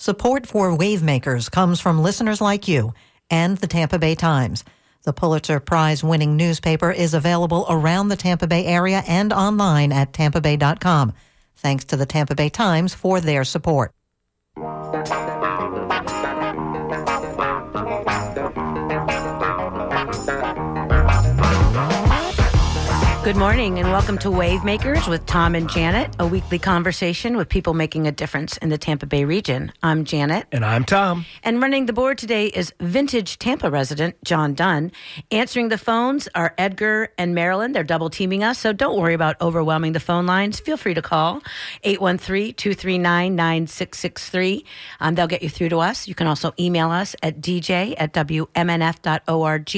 Support for Wavemakers comes from listeners like you and the Tampa Bay Times. The Pulitzer Prize winning newspaper is available around the Tampa Bay area and online at tampabay.com. Thanks to the Tampa Bay Times for their support. Good morning and welcome to Wavemakers with Tom and Janet, a weekly conversation with people making a difference in the Tampa Bay region. I'm Janet. And I'm Tom. And running the board today is vintage Tampa resident John Dunn. Answering the phones are Edgar and Marilyn. They're double teaming us, so don't worry about overwhelming the phone lines. Feel free to call 813 239 9663. Um, they'll get you through to us. You can also email us at dj at wmnf.org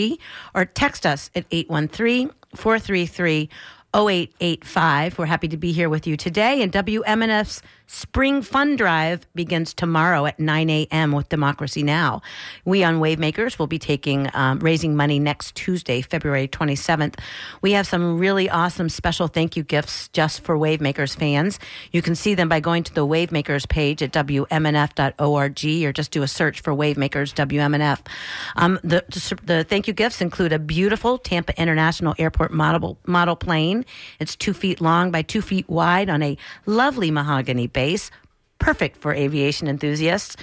or text us at 813 433 0885. We're happy to be here with you today. And WMNF's Spring Fund Drive begins tomorrow at 9 a.m. with Democracy Now! We on Wavemakers will be taking, um, raising money next Tuesday, February 27th. We have some really awesome special thank you gifts just for Wavemakers fans. You can see them by going to the Wavemakers page at WMNF.org or just do a search for Wavemakers WMNF. Um, the, the thank you gifts include a beautiful Tampa International Airport model, model plane. It's two feet long by two feet wide on a lovely mahogany base space perfect for aviation enthusiasts.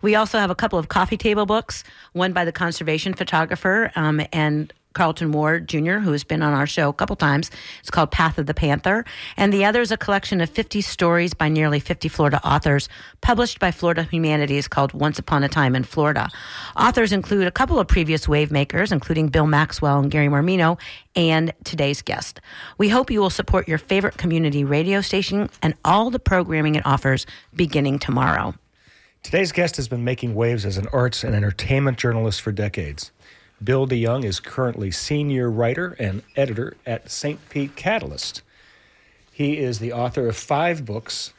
We also have a couple of coffee table books, one by the conservation photographer um, and Carlton Ward Jr., who has been on our show a couple times. It's called Path of the Panther. And the other is a collection of 50 stories by nearly 50 Florida authors, published by Florida Humanities called Once Upon a Time in Florida. Authors include a couple of previous wave makers, including Bill Maxwell and Gary Mormino, and today's guest. We hope you will support your favorite community radio station and all the programming it offers beginning tomorrow. Today's guest has been making waves as an arts and entertainment journalist for decades. Bill DeYoung is currently senior writer and editor at St. Pete Catalyst. He is the author of five books,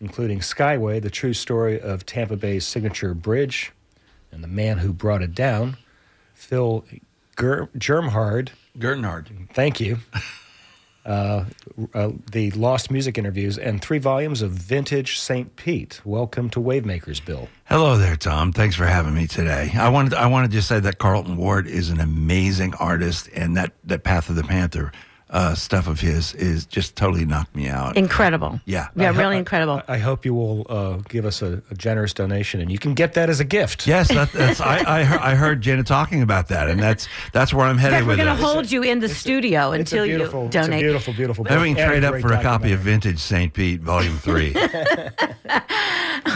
including Skyway, the true story of Tampa Bay's signature bridge, and the man who brought it down, Phil Ger- Germhard. Gertenhard. Thank you. Uh, uh, the Lost Music interviews, and three volumes of vintage St. Pete. Welcome to Wavemakers, Bill. Hello there, Tom. Thanks for having me today. I wanted I wanted to say that Carlton Ward is an amazing artist, and that that Path of the Panther uh, stuff of his is just totally knocked me out. Incredible. Yeah. Yeah, I really I- incredible. I, I hope you will uh, give us a, a generous donation, and you can get that as a gift. Yes, that, that's I, I, heard, I heard Jenna talking about that, and that's that's where I'm In headed fact, we're going to hold you in the studio a until beautiful, you it's a donate. beautiful, beautiful. Then we book can and trade up for a copy of. Vintage St. Pete, Volume 3.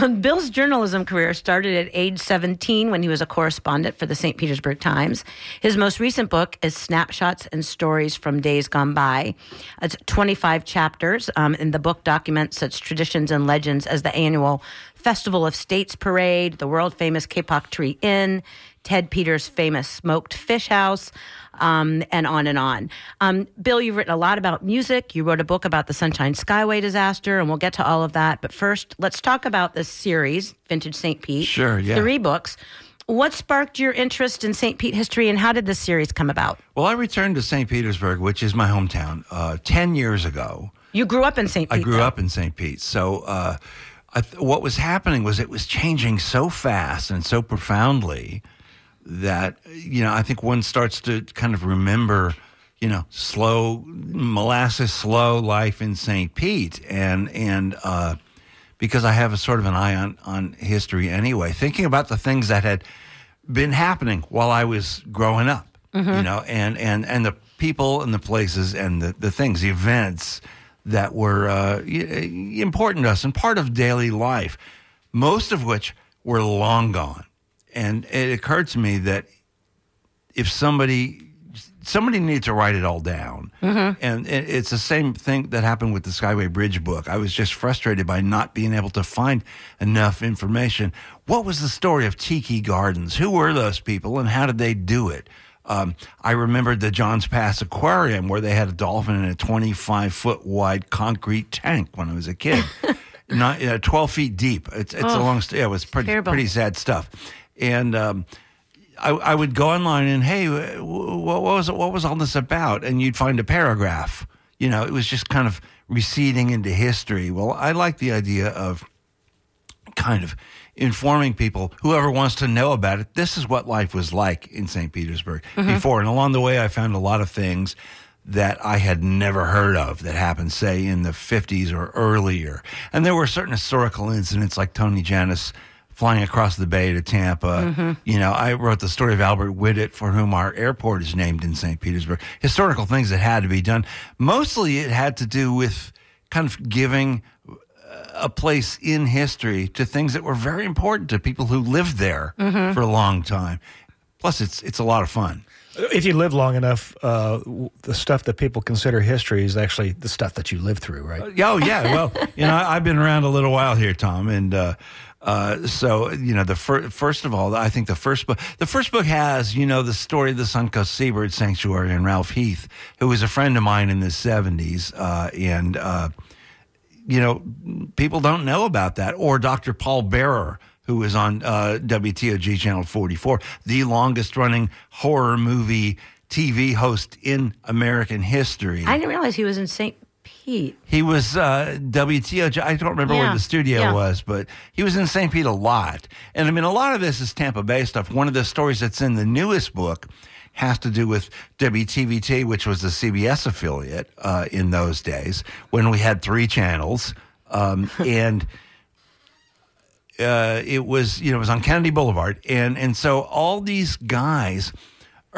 Bill's journalism career started at age 17 when he was a correspondent for the St. Petersburg Times. His most recent book is Snapshots and Stories from Days Gone By. It's 25 chapters, um, and the book documents such traditions and legends as the annual Festival of States Parade, the world famous Kapok Tree Inn, Ted Peters' famous smoked fish house, um, and on and on. Um, Bill, you've written a lot about music. You wrote a book about the Sunshine Skyway disaster, and we'll get to all of that. But first, let's talk about this series, Vintage St. Pete. Sure, yeah. Three books. What sparked your interest in St. Pete history, and how did this series come about? Well, I returned to St. Petersburg, which is my hometown, uh, 10 years ago. You grew up in St. Pete. I grew though. up in St. Pete. So uh, I th- what was happening was it was changing so fast and so profoundly that, you know, I think one starts to kind of remember, you know, slow, molasses, slow life in St. Pete. And, and, uh, because I have a sort of an eye on, on history anyway, thinking about the things that had been happening while I was growing up, you know, and, and, and the people and the places and the, the things, the events that were uh, important to us and part of daily life, most of which were long gone. And it occurred to me that if somebody somebody needed to write it all down. And it- it's the same thing that happened with the Skyway Bridge book. I was just frustrated by not being able to find enough information. What was the story of Tiki Gardens? Who were those people and how did they do it? Um, I remembered the Johns Pass Aquarium where they had a dolphin in a 25 foot wide concrete tank when I was a kid. Not, uh, 12 feet deep. It's, it's a long, st- yeah, it was pretty, terrible. pretty sad stuff. And, um, I, I would go online and hey, what was it, what was all this about? And you'd find a paragraph. You know, it was just kind of receding into history. Well, I like the idea of kind of informing people, whoever wants to know about it, this is what life was like in St. Petersburg mm-hmm. before. And along the way, I found a lot of things that I had never heard of that happened, say, in the 50s or earlier. And there were certain historical incidents like Tony Jannus flying across the bay to Tampa. You know, I wrote the story of Albert Whitted, for whom our airport is named in St. Petersburg. Historical things that had to be done. Mostly it had to do with kind of giving a place in history to things that were very important to people who lived there for a long time. Plus, it's it's a lot of fun. If you live long enough, uh, the stuff that people consider history is actually the stuff that you live through, right? Oh yeah, well, you know, I- I've been around a little while here, Tom, and uh, uh, so you know, the fir- first of all, I think the first book, the first book has you know the story of the Suncoast Seabird Sanctuary and Ralph Heath, who was a friend of mine in the seventies, uh, and uh, you know, people don't know about that. Or Dr. Paul Bearer, who was on uh, WTOG Channel 44, the longest running horror movie TV host in American history. I didn't realize he was in St. Pete. He was uh, WTOG. I don't remember where the studio yeah. was, but he was in St. Pete a lot. And I mean, a lot of this is Tampa Bay stuff. One of the stories that's in the newest book has to do with WTVT, which was the CBS affiliate uh, in those days when we had three channels. Um, and uh, it was you know it was on Kennedy Boulevard, and and so all these guys,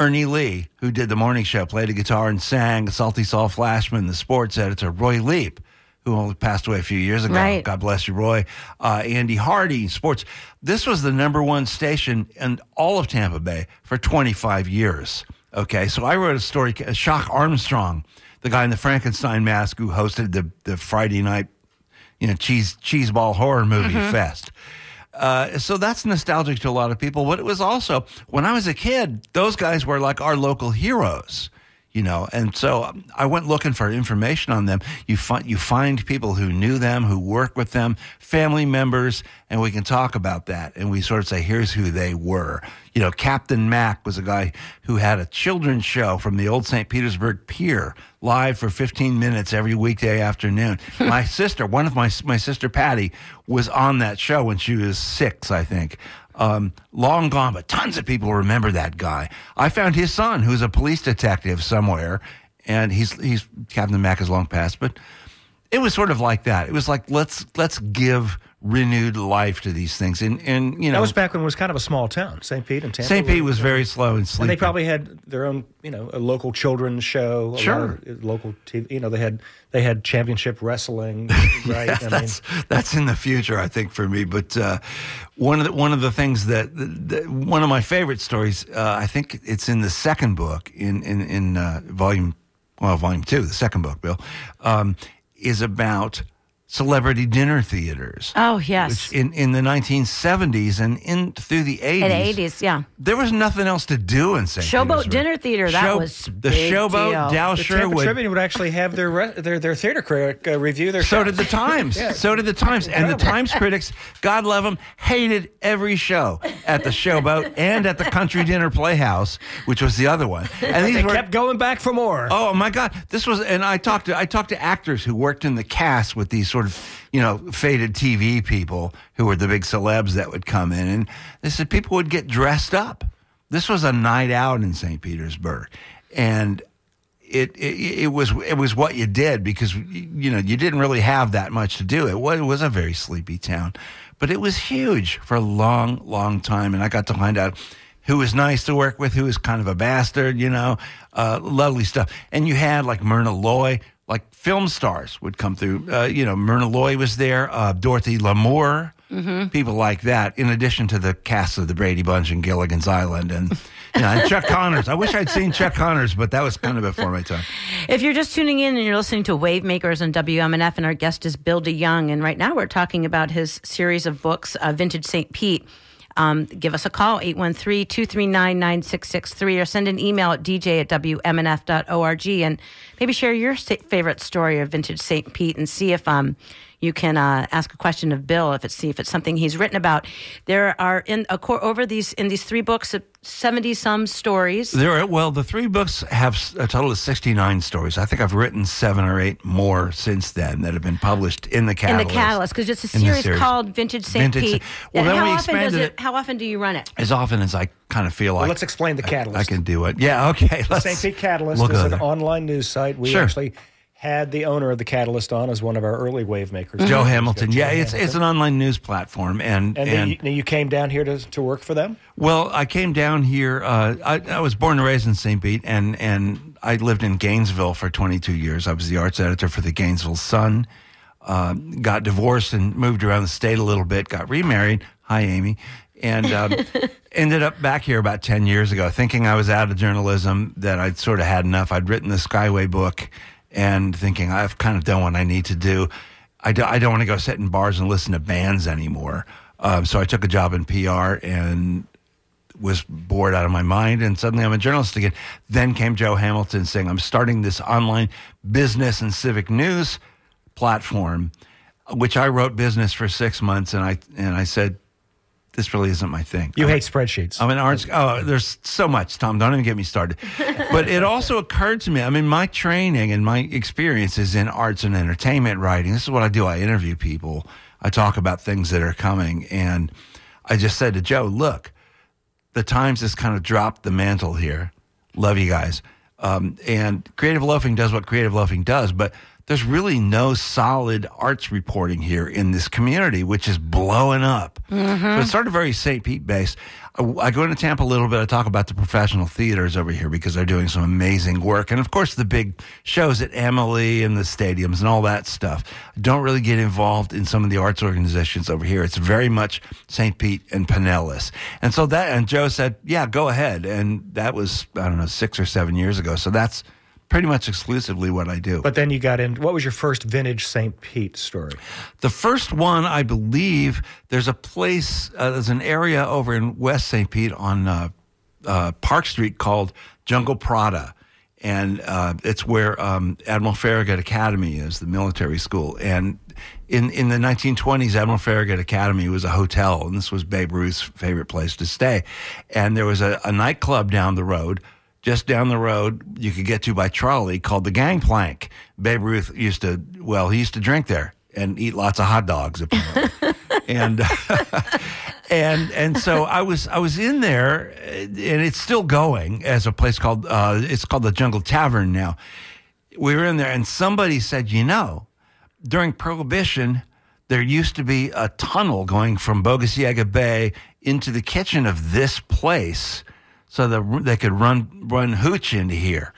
Ernie Lee, who did the morning show, played a guitar and sang, Salty Sol Fleischman, the sports editor, Roy Leep, who only passed away a few years ago. Right. God bless you, Roy. Uh, Andy Hardy, sports. This was the number one station in all of Tampa Bay for 25 years. Okay, so I wrote a story. Shock Armstrong, the guy in the Frankenstein mask who hosted the the Friday night you know, cheese cheeseball horror movie fest. Uh, so that's nostalgic to a lot of people. But it was also when I was a kid, those guys were like our local heroes, you know. And so I went looking for information on them. You find you find people who knew them, who work with them, family members, and we can talk about that. And we sort of say, here's who they were. You know, Captain Mac was a guy who had a children's show from the old St. Petersburg Pier live for 15 minutes every weekday afternoon. my sister, one of my my sister Patty, was on that show when she was six, I think. Um, long gone, but tons of people remember that guy. I found his son, who's a police detective somewhere, and he's he's Captain Mac is long past, but it was sort of like that. It was like let's let's give renewed life to these things, and and you know, That was back when it was kind of a small town, St. Pete and Tampa. St. Pete was very slow and sleepy. And they probably had their own, you know, a local children's show. Sure. local TV. You know, they had they had championship wrestling, right? I mean, that's that's in the future, I think, for me. But uh, one of the one of the things that the, one of my favorite stories, uh, I think it's in the second book in in in uh, volume, well, volume two, the second book, Bill, um, is about celebrity dinner theaters. Oh, yes. Which in, in the 1970s and in through the 80s. In the 80s, yeah. There was nothing else to do in St. Showboat Petersburg. Dinner Theater, that Show- was the big Showboat. deal. Dow the Tampa Sherwood. Tribune would actually have their re- their their theater critic uh, review their. So shows. did the Times. So did the Times. And the Times critics, God love them, hated every show at the Showboat and at the Country Dinner Playhouse, which was the other one. And these They were kept going back for more. Oh my God! This was, and I talked to I talked to actors who worked in the cast with these sort of, you know, faded TV people who were the big celebs that would come in, and they said people would get dressed up. This was a night out in St. Petersburg, and it, it it was it was what you did because you know you didn't really have that much to do. It was, it was a very sleepy town, but it was huge for a long long time, and I got to find out who was nice to work with, who was kind of a bastard, you know, uh, lovely stuff. And you had like Myrna Loy, like film stars would come through. Uh, you know, Myrna Loy was there, uh, Dorothy Lamour, people like that. In addition to the cast of the Brady Bunch and Gilligan's Island, and you know, and Chuck Connors. I wish I'd seen Chuck Connors, but that was kind of before my time. If you're just tuning in and you're listening to Wave Makers on WMNF, and our guest is Bill DeYoung, and right now we're talking about his series of books, uh, Vintage St. Pete. Um, give us a call, 813 239 9663, or send an email at dj at wmnf.org and maybe share your favorite story of Vintage St. Pete and see if um, you can uh, ask a question of Bill if it's see if it's something he's written about. There are in a over these in these three books, uh, seventy some stories. There are, well, the three books have a total of 69 stories. I think I've written seven or eight more since then that have been published in the catalyst. in Catalyst. the Catalyst, because it's a series, series. called Vintage St. Vintage Pete. Sa- well, And then how we often does it, it- How often do you run it? As often as I kind of feel like. let's explain the Catalyst. I, can do it. Yeah, okay. Let's, St. Pete Catalyst is an there. online news site. We Sure. actually had the owner of the Catalyst on as one of our early wave makers. Joe Joe Hamilton. Yeah, it's it's an online news platform, and And, then you, you came down here to, to work for them? Well, I came down here. Uh, I, I was born and raised in St. Pete, and and I lived in Gainesville for 22 years. I was the arts editor for the Gainesville Sun. Uh, got divorced and moved around the state a little bit. Got remarried. Hi, Amy. And um, ended up back here about 10 years ago, thinking I was out of journalism, that I'd sort of had enough. I'd written the Skyway book and thinking I've kind of done what I need to do. I, do, don't want to go sit in bars and listen to bands anymore. Um, so I took a job in PR and was bored out of my mind and suddenly I'm a journalist again. Then came Joe Hamilton saying, I'm starting this online business and civic news platform, which I wrote business for six months and I and I said, This really isn't my thing. You I'm- hate spreadsheets. I'm an arts. Oh, there's so much, Tom. Don't even get me started. But it also occurred to me. I mean, my training and my experience is in arts and entertainment writing. This is what I do. I interview people. I talk about things that are coming, and I just said to Joe, "Look, the Times has kind of dropped the mantle here. Love you guys. Um, and Creative Loafing does what Creative Loafing does, but there's really no solid arts reporting here in this community, which is blowing up. Mm-hmm. So it's sort of very St. Pete based. I, I go into Tampa a little bit. I talk about the professional theaters over here because they're doing some amazing work. And of course, the big shows at Amalie and the stadiums and all that stuff. I don't really get involved in some of the arts organizations over here. It's very much St. Pete and Pinellas. And so that, and Joe said, yeah, go ahead. And that was, I don't know, six or seven years ago. So that's pretty much exclusively what I do. But then you got in. What was your first vintage St. Pete story? The first one, I believe, there's a place, uh, there's an area over in West St. Pete on uh, uh, Park Street called Jungle Prada. And uh, it's where um, Admiral Farragut Academy is, the military school. And in, in the 1920s, Admiral Farragut Academy was a hotel, and this was Babe Ruth's favorite place to stay. And there was a, a nightclub down the road just down the road you could get to by trolley called the Gangplank. Babe Ruth used to, well, he used to drink there and eat lots of hot dogs apparently. and and and so I was I was in there and it's still going as a place called uh, it's called the Jungle Tavern now. We were in there and somebody said, "You know, during prohibition there used to be a tunnel going from Boca Ciega Bay into the kitchen of this place so that they could run run hooch into here.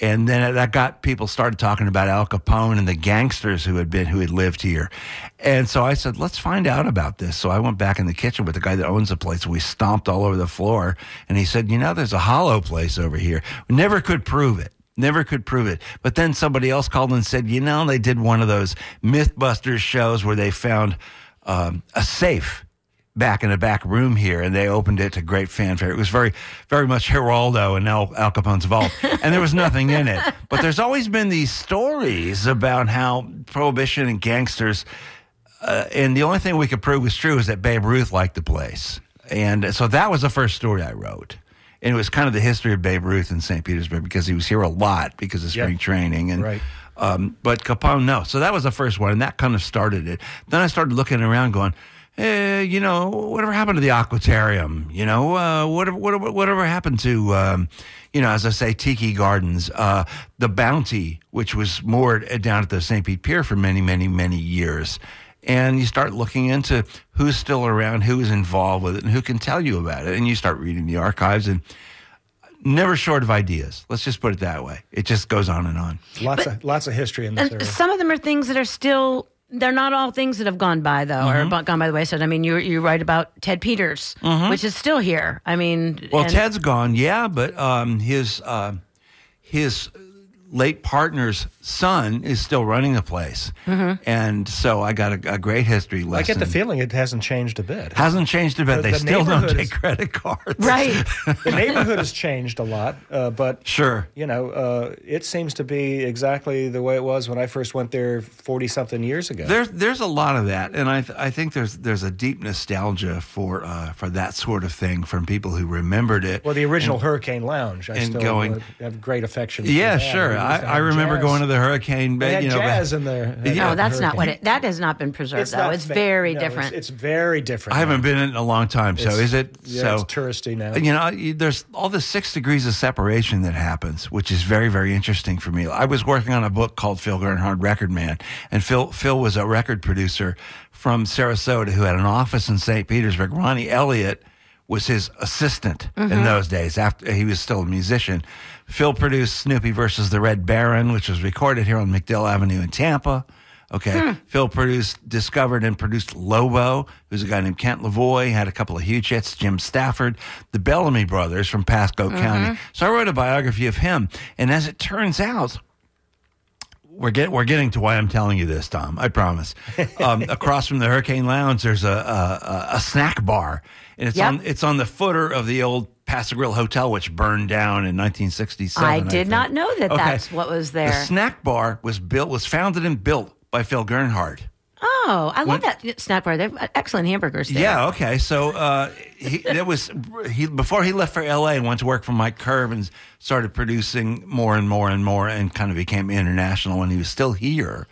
And then that got people started talking about Al Capone and the gangsters who had been who had lived here. And so I said, let's find out about this. So I went back in the kitchen with the guy that owns the place. We stomped all over the floor, and he said, you know, there's a hollow place over here. We never could prove it. Never could prove it. But then somebody else called and said, you know, they did one of those Mythbusters shows where they found um, a safe back in a back room here, and they opened it to great fanfare. It was very, very much Geraldo and Al, Al Capone's vault, and there was nothing in it. But there's always been these stories about how prohibition and gangsters, uh, and the only thing we could prove was true is that Babe Ruth liked the place, and so that was the first story I wrote. And it was kind of the history of Babe Ruth in St. Petersburg because he was here a lot because of spring Yep. training and Right. um, but Capone, no. So that was the first one, and that kind of started it. Then I started looking around, going, eh, you know, whatever happened to the Aquatarium? You know, uh, whatever, whatever, whatever happened to, um, you know, as I say, Tiki Gardens, uh, the Bounty, which was moored down at the St. Pete Pier for many, many, many years. And you start looking into who's still around, who is involved with it, and who can tell you about it. And you start reading the archives and never short of ideas. Let's just put it that way. It just goes on and on. Lots of lots of history in this And area. some of them are things that are still. They're not all things that have gone by though, Mm-hmm. or gone by the wayside. I mean, you you write about Ted Peters, which is still here. I mean, Mm-hmm. Well, and- Ted's gone, yeah, but um, his uh, his late partner's son is still running the place, and so I got a, a great history lesson. I get the feeling it hasn't changed a bit. hasn't changed a bit. The- they the still don't take is- credit cards. Right. the neighborhood has changed a lot, uh, but Sure. you know, uh, it seems to be exactly the way it was when I first went there forty something years ago. There's there's a lot of that, and I th- I think there's there's a deep nostalgia for uh, for that sort of thing from people who remembered it. well, the original Hurricane Lounge, I and still going- uh, have great affection. for yeah, that. sure. We I, I remember jazz. going to the Hurricane. They had you know, jazz in there. Yeah. Oh, no, that's not what it. That has not been preserved though. not It's fa- very no, different. It's, it's very different. I haven't now. been in it in a long time. So It's- is it? Yeah, so it's touristy now. You know, you- there's all the six degrees of separation that happens, which is very, very interesting for me. I was working on a book called Phil Gernhard Record Man, and Phil Phil was a record producer from Sarasota who had an office in St. Petersburg. Ronnie Elliott was his assistant in mm-hmm. those days. After he was still a musician, Phil produced Snoopy versus the Red Baron, which was recorded here on MacDill Avenue in Tampa. Okay. Hmm. Phil produced, discovered, and produced Lobo, who's a guy named Kent Lavoie, had a couple of huge hits, Jim Stafford, the Bellamy brothers from Pasco mm-hmm. County. So I wrote a biography of him. And as it turns out, we're get, we're getting to why I'm telling you this, Tom. I promise. Um, across from the Hurricane Lounge, there's a a, a, snack bar, and it's Yep. on it's on the footer of the old Pass-a-Grille Hotel, which burned down in 1967. I did think. not know that Okay. that's what was there. The there. snack bar was built was founded and built by Phil Gernhard. Oh, I love that snack bar. They have excellent hamburgers there. Yeah. Okay. So uh, he it was he before he left for L.A. and went to work for Mike Curb and started producing more and more and more and kind of became international. When he was still here,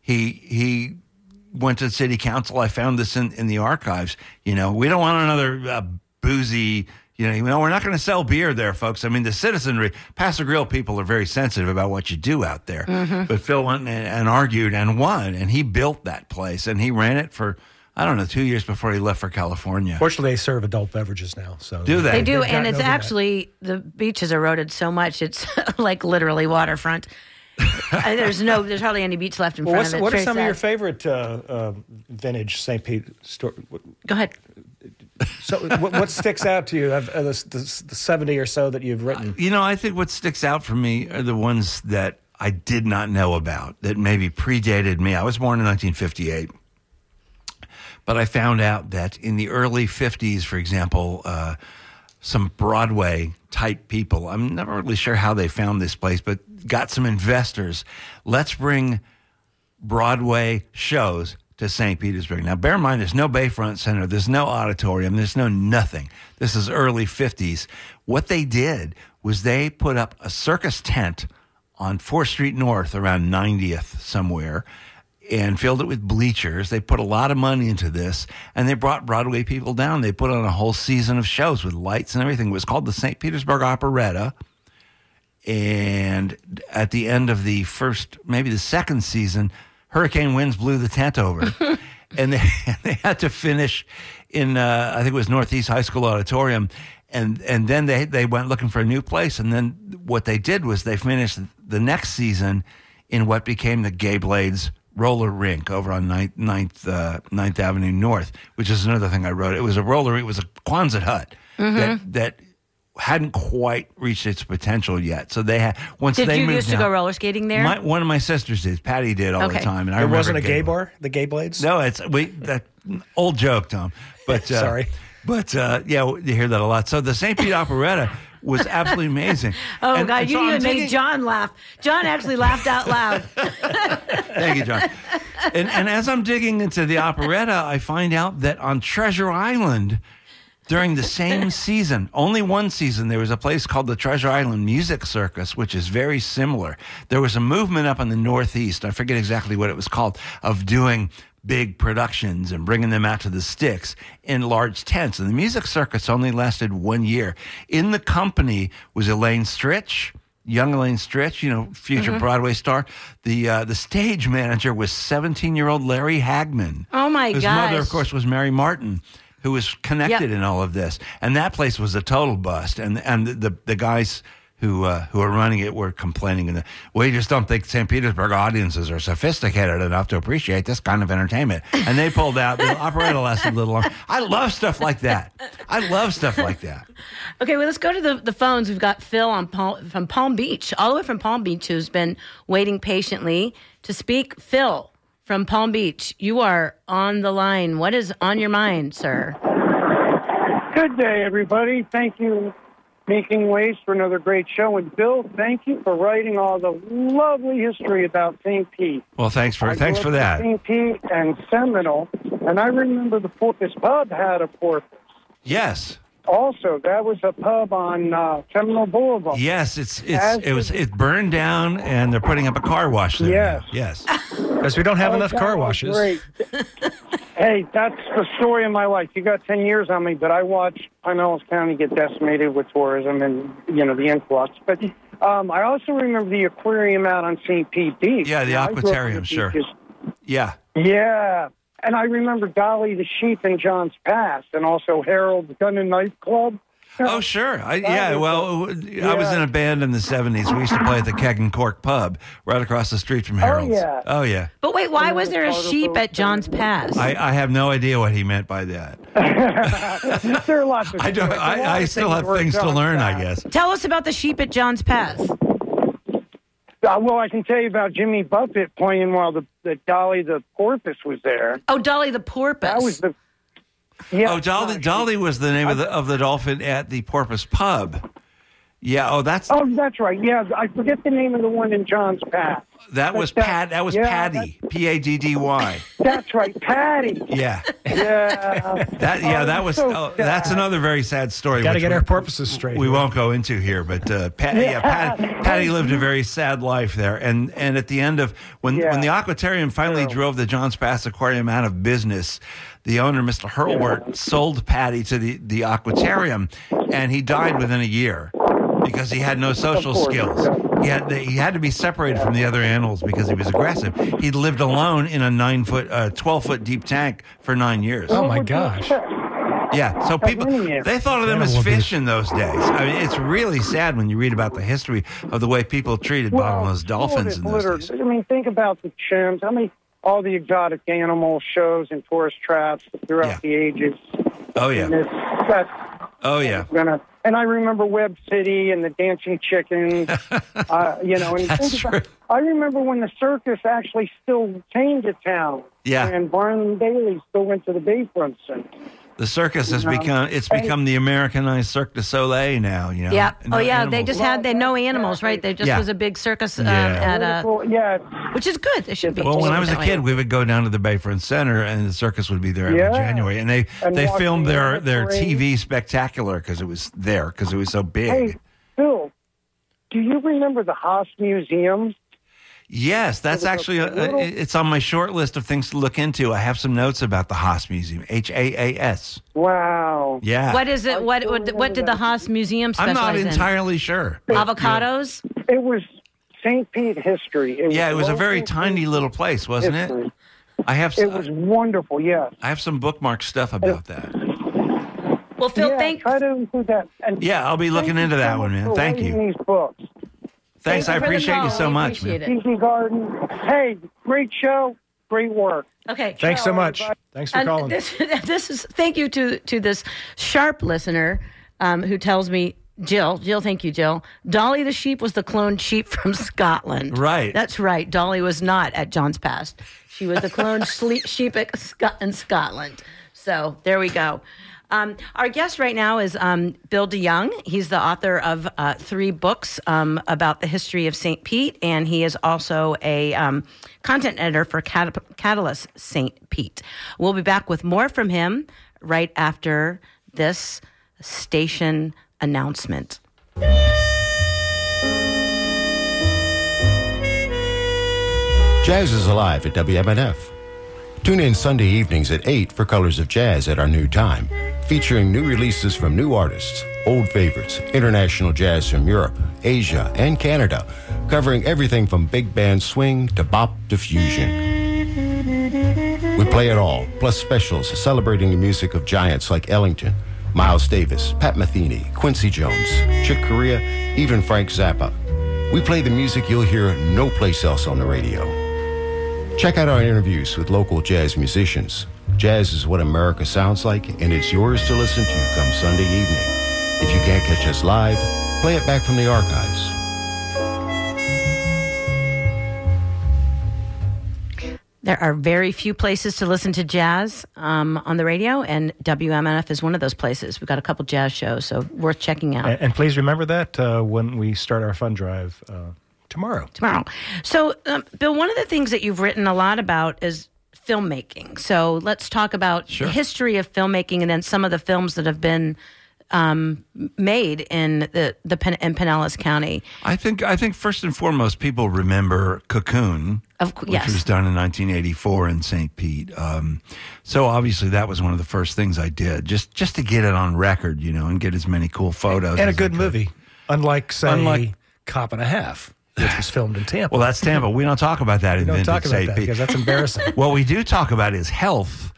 he he went to the city council. I found this in in the archives. You know, we don't want another uh, boozy. You know, you know, we're not going to sell beer there, folks. I mean, the citizenry, Pass-a-Grille people are very sensitive about what you do out there. But Phil went and, and argued and won, and he built that place, and he ran it for I don't know two years before he left for California. Fortunately, they serve adult beverages now. So Do they? They do, They've and it's over that. actually the beach has eroded so much it's like literally waterfront. Uh, there's no, there's hardly any beach left in Well, front what's, of it. what are It's some of your favorite uh, uh, vintage St. Pete store? Go ahead. So, what, what sticks out to you of the, the, the seventy or so that you've written? You know, I think what sticks out for me are the ones that I did not know about that maybe predated me. I was born in 1958, but I found out that in the early 50s, for example, uh, some Broadway type people, I'm never really sure how they found this place, but got some investors. Let's bring Broadway shows to St. Petersburg. Now, bear in mind, there's no Bayfront Center, there's no auditorium, there's no nothing. This is early 50s. What they did was they put up a circus tent on 4th Street North around 90th somewhere and filled it with bleachers. They put a lot of money into this and they brought Broadway people down. They put on a whole season of shows with lights and everything. It was called the St. Petersburg Operetta and at the end of the first, maybe the second season, hurricane winds blew the tent over, and they they had to finish in uh, I think it was Northeast High School auditorium, and and then they they went looking for a new place, and then what they did was they finished the next season in what became the Gay Blades roller rink over on 9th, 9th, uh, 9th Avenue North, which is another thing I wrote. It was a roller it was a Quonset hut that that hadn't quite reached its potential yet. So they had once Did they you moved used to down- go roller skating there? My, one of my sisters did. Patty did all the time, and I There remember wasn't a gay getting- bar, the Gay Blades. No, it's we that old joke, Tom. But uh, Sorry. but uh, yeah, you hear that a lot. So the St. Pete Operetta was absolutely amazing. Oh And- God, and you so I'm even made digging- John laugh. John actually laughed out loud. Thank you, John. And, and as I'm digging into the operetta, I find out that on Treasure Island, during the same season, only one season, there was a place called the Treasure Island Music Circus, which is very similar. There was a movement up in the Northeast, I forget exactly what it was called, of doing big productions and bringing them out to the sticks in large tents. And the Music Circus only lasted one year. In the company was Elaine Stritch young Elaine Stritch, you know, future Mm-hmm. Broadway star. The uh, the stage manager was 17 year old Larry Hagman. Oh, my god! His mother, of course, was Mary Martin, who was connected Yep. in all of this. And that place was a total bust. And and the the, the guys who uh, who are running it were complaining and we just don't think St. Petersburg audiences are sophisticated enough to appreciate this kind of entertainment. And they pulled out the operetta lasted a little long. I love stuff like that. I love stuff like that. Okay, well, let's go to the, the phones. We've got Phil on Palm, from Palm Beach, all the way from Palm Beach, who's been waiting patiently to speak. Phil from Palm Beach, you are on the line. What is on your mind, sir? Good day, everybody. Thank you, Making Waves, for another great show. And Bill, thank you for writing all the lovely history about St. Pete. Well, thanks for I thanks for that. St. Pete and Seminole, and I remember the Porpoise Pub had a porpoise. Yes. Also, that was a pub on uh, Seminole Boulevard. Yes, it's it's As it was it burned down and they're putting up a car wash there. Yes. now. Yes. Because we don't have Oh, enough that car was washes. Great. hey, that's the story of my life. You got 10 years on me, but I watched Pinellas County get decimated with tourism and, you know, the influx. But um, I also remember the aquarium out on St. Pete Beach. Yeah, the Now, I grew up on aquatarium, sure. beaches. Yeah. Yeah. And I remember Dolly the Sheep in John's Pass and also Harold's Gun and Knife Club. Oh, sure. I, yeah. was Well, I was in a band in the '70s. We used to play at the Keg and Cork Pub right across the street from oh, Harold's. yeah. Oh, yeah. But wait, why was there a sheep at John's. Pass? I, I have no idea what he meant by that. there are lots of I don't. there's a lot I, I still have where things to John's learn. I guess. Tell us about the sheep at John's Pass. Uh, well, I can tell you about Jimmy Buffett playing while the, the Dolly the porpoise was there. Oh, Dolly the porpoise. That was the. Yeah, Oh, Dolly. Dolly was the name of the of the dolphin at the Porpoise Pub. Yeah. Oh, that's Oh, that's right. Yeah, I forget the name of the one in John's Pass. that was that- Pat. That was yeah, Patty. P A D D Y. That's right, Patty. Yeah. Yeah. That. Yeah. Oh, That was. so Oh, that's another very sad story. Got to get we- our purposes straight. we here. won't go into here, but uh, Pat, yeah, Pat, Patty lived a very sad life there, and and at the end of when Yeah. when the aquarium finally True. drove the Johns Pass Aquarium out of business, the owner, Mr. Hurlbert, sold Patty to the the aquarium, and he died within a year because he had no social course. skills. He had he had to be separated from the other animals because he was aggressive. He lived alone in a nine foot, uh, twelve foot deep tank for nine years. Oh my What would you gosh. Yeah, so people they thought of them as fish in those days. I mean, it's really sad when you read about the history of the way people treated bottlenose dolphins in well, those litter- days. I mean, think about the chimps. I mean, all the exotic animal shows and tourist traps throughout Yeah. the ages. Oh And yeah, it's, that's oh yeah. gonna. And I remember Webb City and the dancing chickens. uh, you know, and That's true. I remember when the circus actually still came to town. Yeah. And Barnum and Bailey still went to the Bayfront Center. The circus has No. become it's become the Americanized Cirque du Soleil now. You know. Yeah. No Oh, yeah. They just had they no animals, right? There just Yeah. was a big circus um, Yeah. at uh, yeah, which is good. It should be. Well, when I was a that way. kid, we would go down to the Bayfront Center, and the circus would be there every January, and they And they filmed their their parade. TV spectacular because it was there because it was so big. Hey, Bill, do you remember the Haas Museum? Yes, that's was a actually a, little- it's on my short list of things to look into. I have some notes about the Haas Museum, H A A S. Wow. Yeah, What is it? What what, what did the Haas Museum specialize I'm specialize not in? entirely sure. Avocados. It was St. Pete history. It Yeah, it was a very local tiny little place, wasn't it? I have It was wonderful, yes. I have some bookmark stuff about that. Well, Phil, yeah, thank try to include that. And Yeah, I'll be looking into that one, man. Thank you. These books. Thanks, you I appreciate you so much, appreciate man. it. Easy Garden. Hey, great show. Great work. Okay. Thanks so much. everybody. Thanks for And calling. this this is thank you to to this sharp listener um, who tells me Jill Jill thank you Jill Dolly the sheep was the cloned sheep from Scotland Right. that's right Dolly was not at John's Pass she was the cloned sheep at Scot- in Scotland so there we go. Um, our guest right now is um, Bill DeYoung. He's the author of uh, three books um, about the history of St. Pete, and he is also a um, content editor for Cat- Catalyst St. Pete. We'll be back with more from him right after this station announcement. Jazz is alive at WMNF. Tune in Sunday evenings at 8 for Colors of Jazz at our new time, featuring new releases from new artists, old favorites, international jazz from Europe, Asia, and Canada, covering everything from big band swing to bop to fusion. We play it all, plus specials celebrating the music of giants like Ellington, Miles Davis, Pat Metheny, Quincy Jones, Chick Corea, even Frank Zappa. We play the music you'll hear no place else on the radio. Check out our interviews with local jazz musicians. Jazz is what America sounds like, and it's yours to listen to come Sunday evening. If you can't catch us live, play it back from the archives. There are very few places to listen to jazz um, on the radio, and WMNF is one of those places. We've got a couple jazz shows, so worth checking out And, and please remember that uh, when we start our fund drive uh, tomorrow. tomorrow. So, um, Bill, one of the things that you've written a lot about is filmmaking. So let's talk about the history of filmmaking and then some of the films that have been um, made in the the Pen- in Pinellas County. I think I think first and foremost, people remember Cocoon, Of cou- which yes. was done in 1984 in St. Pete. Um, so obviously, that was one of the first things I did, just just to get it on record, you know, and get as many cool photos. And a as I good could. movie, unlike, say, Unlike- Cop and a Half, which was filmed in Tampa. Well, that's Tampa. We don't talk about that in don't talk about that because that's embarrassing. what we do talk about is health.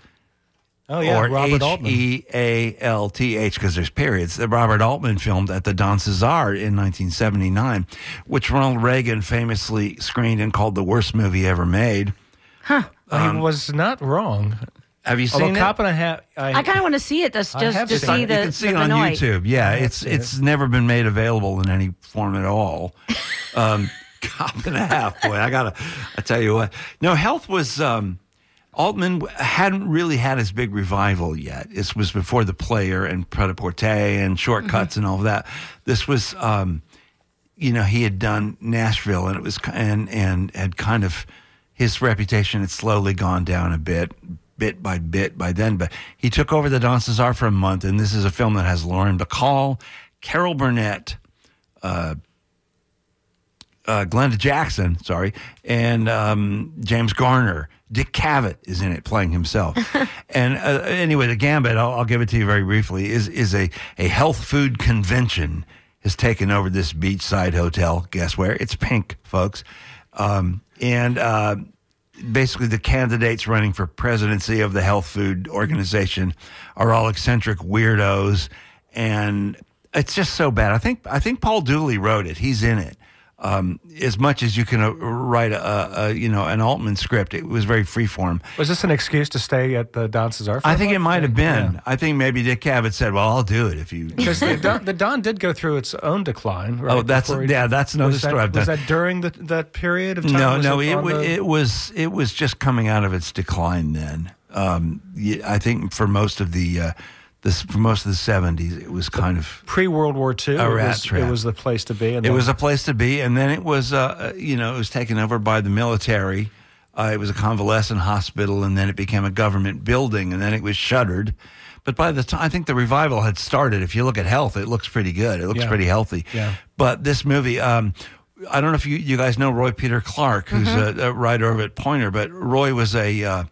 Oh, yeah, or Robert H Altman. E A L T H because there's periods. That Robert Altman filmed at the Don Cesar in 1979, which Ronald Reagan famously screened and called the worst movie ever made. Huh. He um, was not wrong. Have you Although seen it? Cop and a Half, I, I kind of want to see it just, I just have to seen see it. the you can see the it on Benoit. YouTube. Yeah, it's seen it's never been made available in any form at all. Um, cop and a half, boy. I gotta. I tell you what. No, health was. Um, Altman hadn't really had his big revival yet. This was before the player and Pret a Porter and shortcuts and all of that. This was, um, you know, he had done Nashville and it was and and had kind of his reputation had slowly gone down a bit, bit by bit by then. But he took over the Don Cesar for a month, and this is a film that has Lauren Bacall, Carol Burnett, uh, Glenda Jackson, sorry, and um, James Garner. Dick Cavett is in it playing himself. and uh, anyway, the Gambit, I'll, I'll give it to you very briefly, is is a, a health food convention has taken over this beachside hotel. Guess where? It's pink, folks. Um, and uh, basically, the candidates running for presidency of the health food organization are all eccentric weirdos, and it's just so bad. I think I think Paul Dooley wrote it. He's in it. Um, as much as you can uh, write a, a you know an Altman script, it was very freeform. was this an excuse to stay at the Don Cesar? I think it might have been. Yeah. I think maybe Dick Cavett said, "Well, I'll do it if you." Because the Don, the Don did go through its own decline. Right, Oh, that's- yeah, that's another was that- story I've Was done. that during the, that period of time? No, Was no, it on wa- the- it was it was just coming out of its decline then. Um, I think for most of the uh, this for most of the seventies, it was kind of pre World War II. A it was, trap. It was the place to be. And It then- was a place to be, and then it was, uh, you know, it was taken over by the military. Uh, it was a convalescent hospital, and then it became a government building, and then it was shuttered. But by the time I think the revival had started, if you look at health, it looks pretty good. It looks Yeah. pretty healthy. Yeah. But this movie, um, I don't know if you, you guys know Roy Peter Clark, who's a, a writer over at Poynter, but Roy was a. Uh,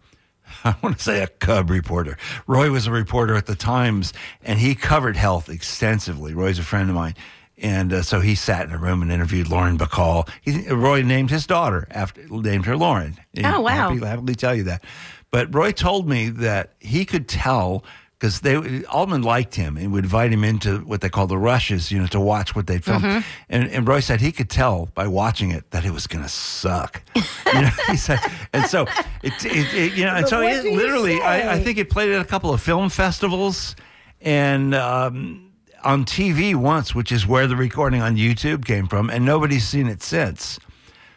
I want to say a Cub reporter. Roy was a reporter at the Times, and he covered health extensively. Roy's a friend of mine, and uh, so he sat in a room and interviewed Lauren Bacall. He, Roy named his daughter after named her Lauren. Oh, wow. Happy, happily tell you that. But Roy told me that he could tell because they Altman liked him and would invite him into what they call the rushes, you know, to watch what they'd filmed. Mm-hmm. And, and Roy said he could tell by watching it that it was going to suck. you know, he said, and so it, it, it you know, and so it literally, I, I think it played at a couple of film festivals and. Um, on TV once, which is where the recording on YouTube came from, and nobody's seen it since.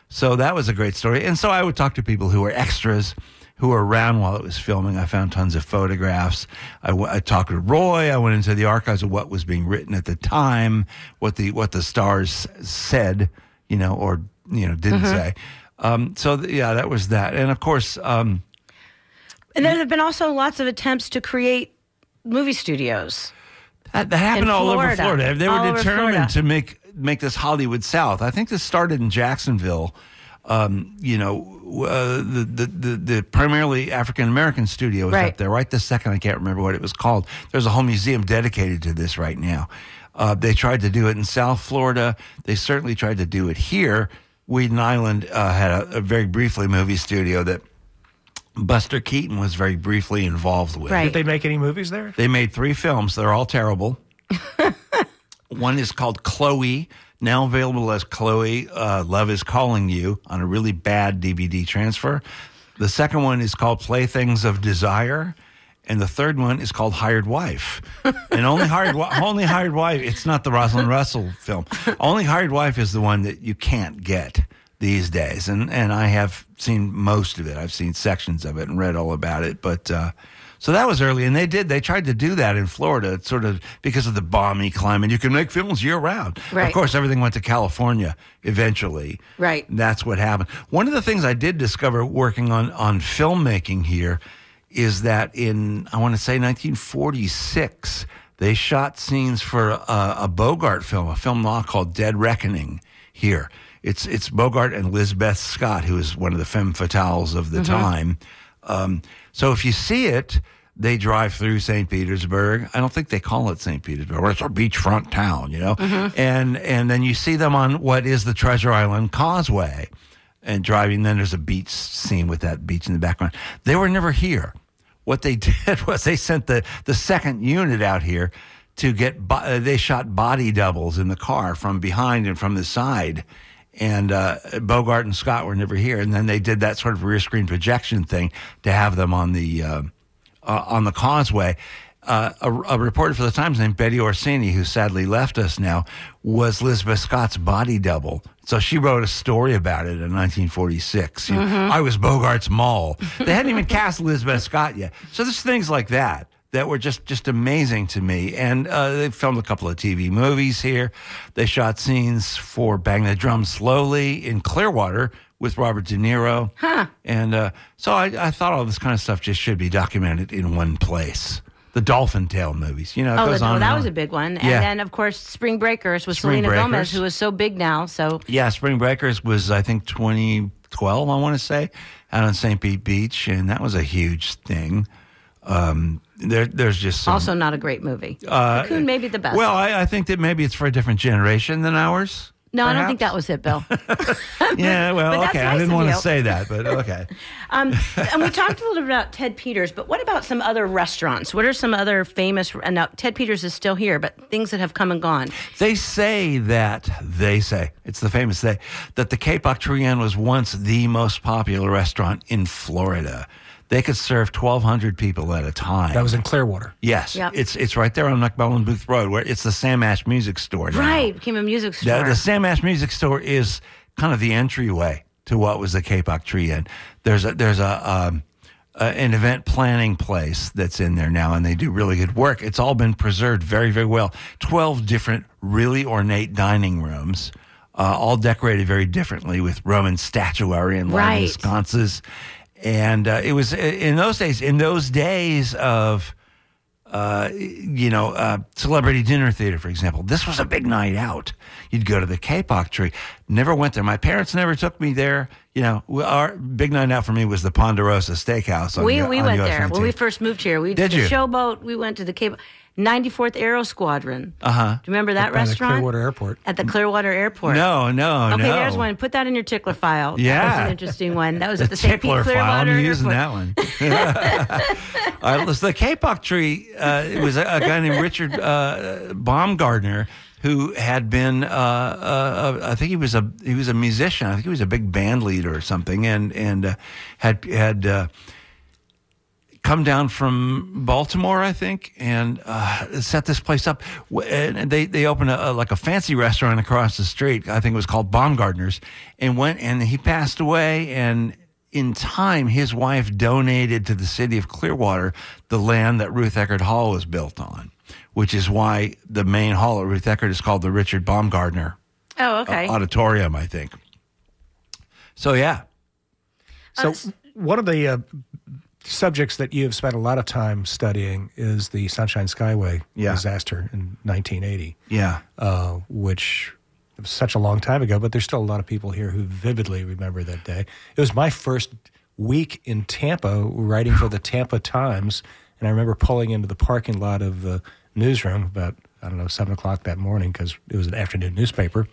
So that was a great story. And so I would talk to people who were extras, who were around while it was filming. I found tons of photographs. I, w- I talked to Roy. I went into the archives of what was being written at the time, what the what the stars said, you know, or you know didn't say. Um, so th- yeah, that was that. And of course, um, And there have been also lots of attempts to create movie studios. That, that happened all over Florida. Florida. They were All determined to make make this Hollywood South. I think this started in Jacksonville. Um, you know, uh, the, the the the primarily African American studio was Right. up there. Right this second, I can't remember what it was called. There's a whole museum dedicated to this right now. Uh, they tried to do it in South Florida. They certainly tried to do it here. Weedon Island uh, had a, a very briefly movie studio that Buster Keaton was very briefly involved with. Right. Did they make any movies there? They made three films. They're all terrible. One is called Chloe, now available as Chloe uh, Love is Calling You on a really bad DVD transfer. The second one is called Playthings of Desire. And the third one is called Hired Wife. and only hired, only hired Wife, it's not the Rosalind Russell film. Only Hired Wife is the one that you can't get these days. And, and I have seen most of it. I've seen sections of it and read all about it. But, uh, so that was early, and they did. They tried to do that in Florida, sort of because of the balmy climate. You can make films year round. Right. Of course, everything went to California eventually. Right. That's what happened. One of the things I did discover working on on filmmaking here is that in I want to say 1946 they shot scenes for a, a Bogart film, a film noir called Dead Reckoning. Here, it's it's Bogart and Lizabeth Scott, who is one of the femme fatales of the time. Um, so if you see it, they drive through St. Petersburg. I don't think they call it St. Petersburg. It's a beachfront town, you know. Mm-hmm. And and then you see them on what is the Treasure Island Causeway, and driving. Then there's a beach scene with that beach in the background. They were never here. What they did was they sent the the second unit out here to get. bo- they shot body doubles in the car from behind and from the side and uh, Bogart and Scott were never here. And then they did that sort of rear screen projection thing to have them on the uh, uh, on the causeway. Uh, a, a reporter for the Times named Betty Orsini, who sadly left us now, was Lizabeth Scott's body double. So she wrote a story about it in 1946. You know, I was Bogart's mole. They hadn't even cast Lizabeth Scott yet. So there's things like that that were just just amazing to me. And uh, they filmed a couple of TV movies here. They shot scenes for Bang the Drum Slowly in Clearwater with Robert De Niro. Huh. And uh, so I, I thought all this kind of stuff just should be documented in one place. The Dolphin Tale movies, you know, it Oh, goes the- on. and that was a big one. And Yeah. then, of course, Spring Breakers with Spring Selena Gomez, who is so big now. So Yeah, Spring Breakers was I think 2012, I want to say, out on St. Pete Beach, and that was a huge thing. Um, there, there's just some, also not a great movie. Uh, Cocoon may be the best. Well, I, I think that maybe it's for a different generation than ours. no, I don't think that was it, Bill. Yeah, well, okay. I didn't want to say that, but okay. Um, and we talked a little bit about Ted Peters, but what about some other restaurants? What are some other famous? And now Ted Peters is still here, but things that have come and gone. They say that they say it's the famous they that the Kapok Tree Inn was once the most popular restaurant in Florida. They could serve 1,200 people at a time. That was in Clearwater. yes, Yep. it's it's right there on McMullen Booth Road, where it's the Sam Ash Music Store. now. Right, became a music The, store. the Sam Ash Music Store is kind of the entryway to what was the Kapok Tree Inn. There's a there's a um, uh, an event planning place that's in there now, and they do really good work. It's all been preserved very very well. Twelve different really ornate dining rooms. Uh, all decorated very differently with Roman statuary and Right. live sconces. And uh, it was in those days, in those days of uh, you know, uh, celebrity dinner theater, for example. This was a big night out. You'd go to the Kapok Tree. Never went there. My parents never took me there. You know, we- our big night out for me was the Ponderosa Steakhouse. On we we on went US there when we first moved here. We Did the you? showboat. We went to the Cape 94th Aero Squadron. Uh Uh-huh. Do you remember that by the restaurant? Clearwater Airport. At the Clearwater Airport. No, no, Okay, no. there's one. Put that in your tickler file. that Yeah. was an interesting one. That was The at the St. Pete tickler file. Clearwater I'm using that one. uh, the Kapok Tree. Uh, it was a, a guy named Richard uh, Baumgardner who had been. Uh, uh, I think he was a he was a musician. I think he was a big band leader or something, and and uh, had had. Uh, come down from Baltimore, I think, and uh, set this place up. And they they opened a, a- like a fancy restaurant across the street. I think it was called Baumgardner's, and went and he passed away. And in time, his wife donated to the city of Clearwater the land that Ruth Eckerd Hall was built on, which is why the main hall at Ruth Eckerd is called the Richard Baumgartner Oh, okay. Auditorium, I think. So yeah. So one of the uh, subjects that you have spent a lot of time studying is the Sunshine Skyway Yeah. disaster in 1980, Yeah. uh, which was such a long time ago, but there's still a lot of people here who vividly remember that day. It was my first week in Tampa writing for the Tampa Times, and I remember pulling into the parking lot of the newsroom about I don't know seven o'clock that morning because it was an afternoon newspaper.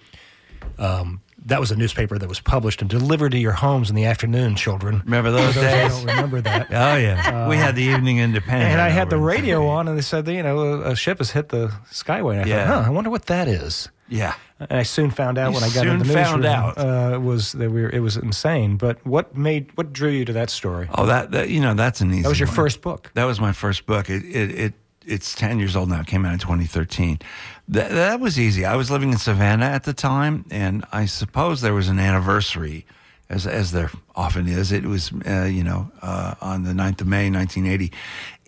Um, that was a newspaper that was published and delivered to your homes in the afternoon, children. Remember those those days? don't remember that. Oh yeah. we had the Evening Independent. And I had the radio on, and they said, that, you know, a, a ship has hit the skyway. And I Yeah. thought, huh, I wonder what that is. Yeah. And I soon found out You when I got soon into the found newsroom, out. uh, was that we were, it was insane. But what made what drew you to that story? Oh, that, that you know that's an easy. That was your one. first book. That was my first book. It it, it it's ten years old now. It came out in 2013. That that was easy. I was living in Savannah at the time, and I suppose there was an anniversary, as as there often is. It was uh, you know uh, on the 9th of May, 1980.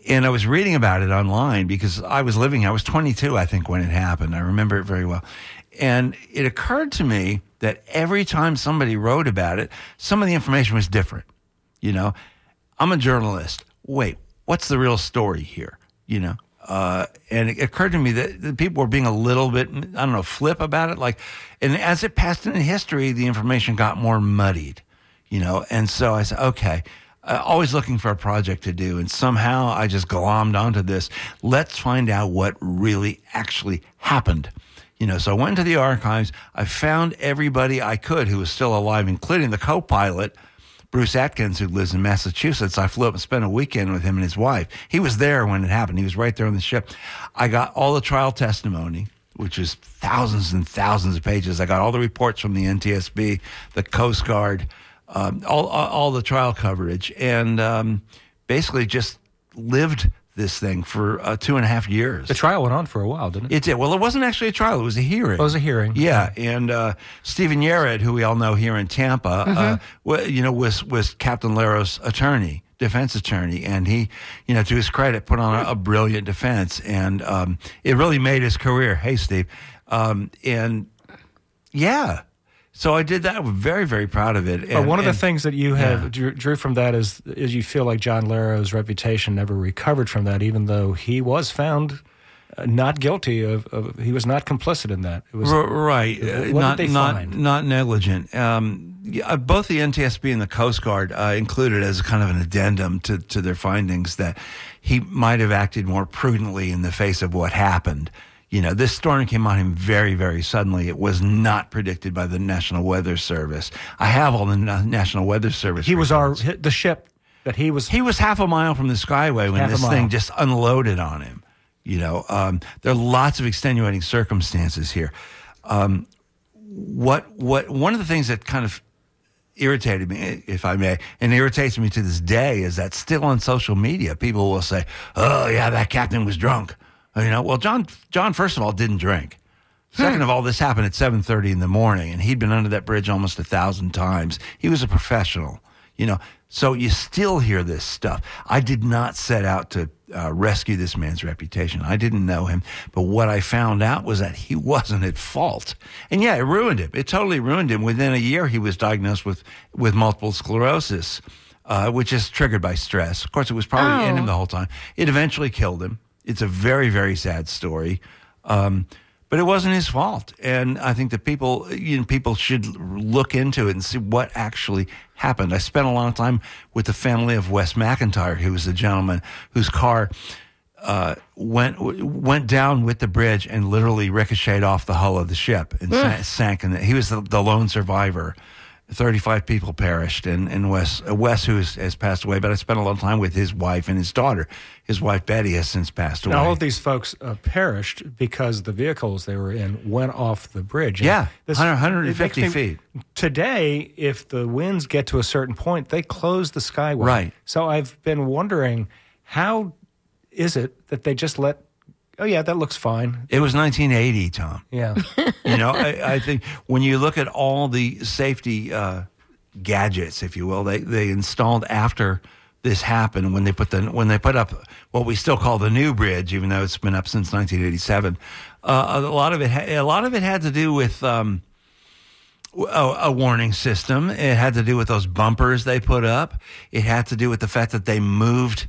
And I was reading about it online because I was living. I was 22, I think, when it happened. I remember it very well. And it occurred to me that every time somebody wrote about it, some of the information was different. You know, I'm a journalist. Wait, what's the real story here? You know, uh, and it occurred to me that, people were being a little bit, I don't know, flip about it. Like, and as it passed into history, the information got more muddied. You know, and so I said, okay. Uh, always looking for a project to do, and somehow I just glommed onto this. Let's find out what really actually happened. You know, so I went to the archives. I found everybody I could who was still alive, including the co-pilot, Bruce Atkins, who lives in Massachusetts. I flew up and spent a weekend with him and his wife. He was there when it happened. He was right there on the ship. I got all the trial testimony, which is thousands and thousands of pages. I got all the reports from the NTSB, the Coast Guard, um, all, all all the trial coverage, and um, basically just lived this thing for uh, two and a half years. The trial went on for a while, didn't it? It did. Well, it wasn't actually a trial. It was a hearing. It was a hearing. Yeah, and uh, Stephen Yerrid, who we all know here in Tampa, uh, wa- you know, was was Captain Lerro's attorney, defense attorney, and he, you know, to his credit, put on a, a brilliant defense, and um, it really made his career. Hey, Steve, um, and yeah, so I did that. I'm very, very proud of it. But one of the things that you have Yeah. drew, drew from that is is you feel like John Lerro's reputation never recovered from that, even though he was found uh, not guilty of, of he was not complicit in that. It was R- right, What uh, did not they not find? not negligent. Um, uh, both the NTSB and the Coast Guard uh, included as kind of an addendum to to their findings that he might have acted more prudently in the face of what happened. You know, this storm came on him very, very suddenly. It was not predicted by the National Weather Service. I have all the Na- National Weather Service. he was our the ship that he was. He was half a mile from the Skyway when this thing just unloaded on him. You know, um, there are lots of extenuating circumstances here. Um, what what one of the things that kind of irritated me, if I may, and irritates me to this day, is that still on social media, people will say, "Oh yeah, that captain was drunk." You know, well, John John first of all didn't drink. Second of all, this happened at seven thirty in the morning, and he'd been under that bridge almost a thousand times. He was a professional, you know. So you still hear this stuff. I did not set out to uh, rescue this man's reputation. I didn't know him, but what I found out was that he wasn't at fault. And yeah, it ruined him. It totally ruined him. Within a year, he was diagnosed with with multiple sclerosis, uh, which is triggered by stress. Of course, it was probably in Oh. him the whole time. It eventually killed him. It's a very, very sad story. Um, but it wasn't his fault, and I think that people, you know, people should look into it and see what actually happened. I spent a lot of time with the family of Wes MacIntire, who was the gentleman whose car uh, went went down with the bridge and literally ricocheted off the hull of the ship and sa- sank. And he was the, the lone survivor. Thirty-five people perished, and and Wes uh, Wes, who has, has passed away, but I spent a lot of time with his wife and his daughter. His wife Betty has since passed away. Now, all of these folks uh, perished because the vehicles they were in went off the bridge. And Yeah, this- 100 150 me- feet. Today, if the winds get to a certain point, they close the skyway. Right. So I've been wondering how is it that they just let? Oh yeah, that looks fine. It was 1980, Tom. Yeah. you know, I, I think when you look at all the safety uh, gadgets, if you will, they they installed after this happened when they put the when they put up what we still call the new bridge, even though it's been up since 1987. Uh, a lot of it ha- a lot of it had to do with. Um, a, a warning system. It had to do with those bumpers they put up. It had to do with the fact that they moved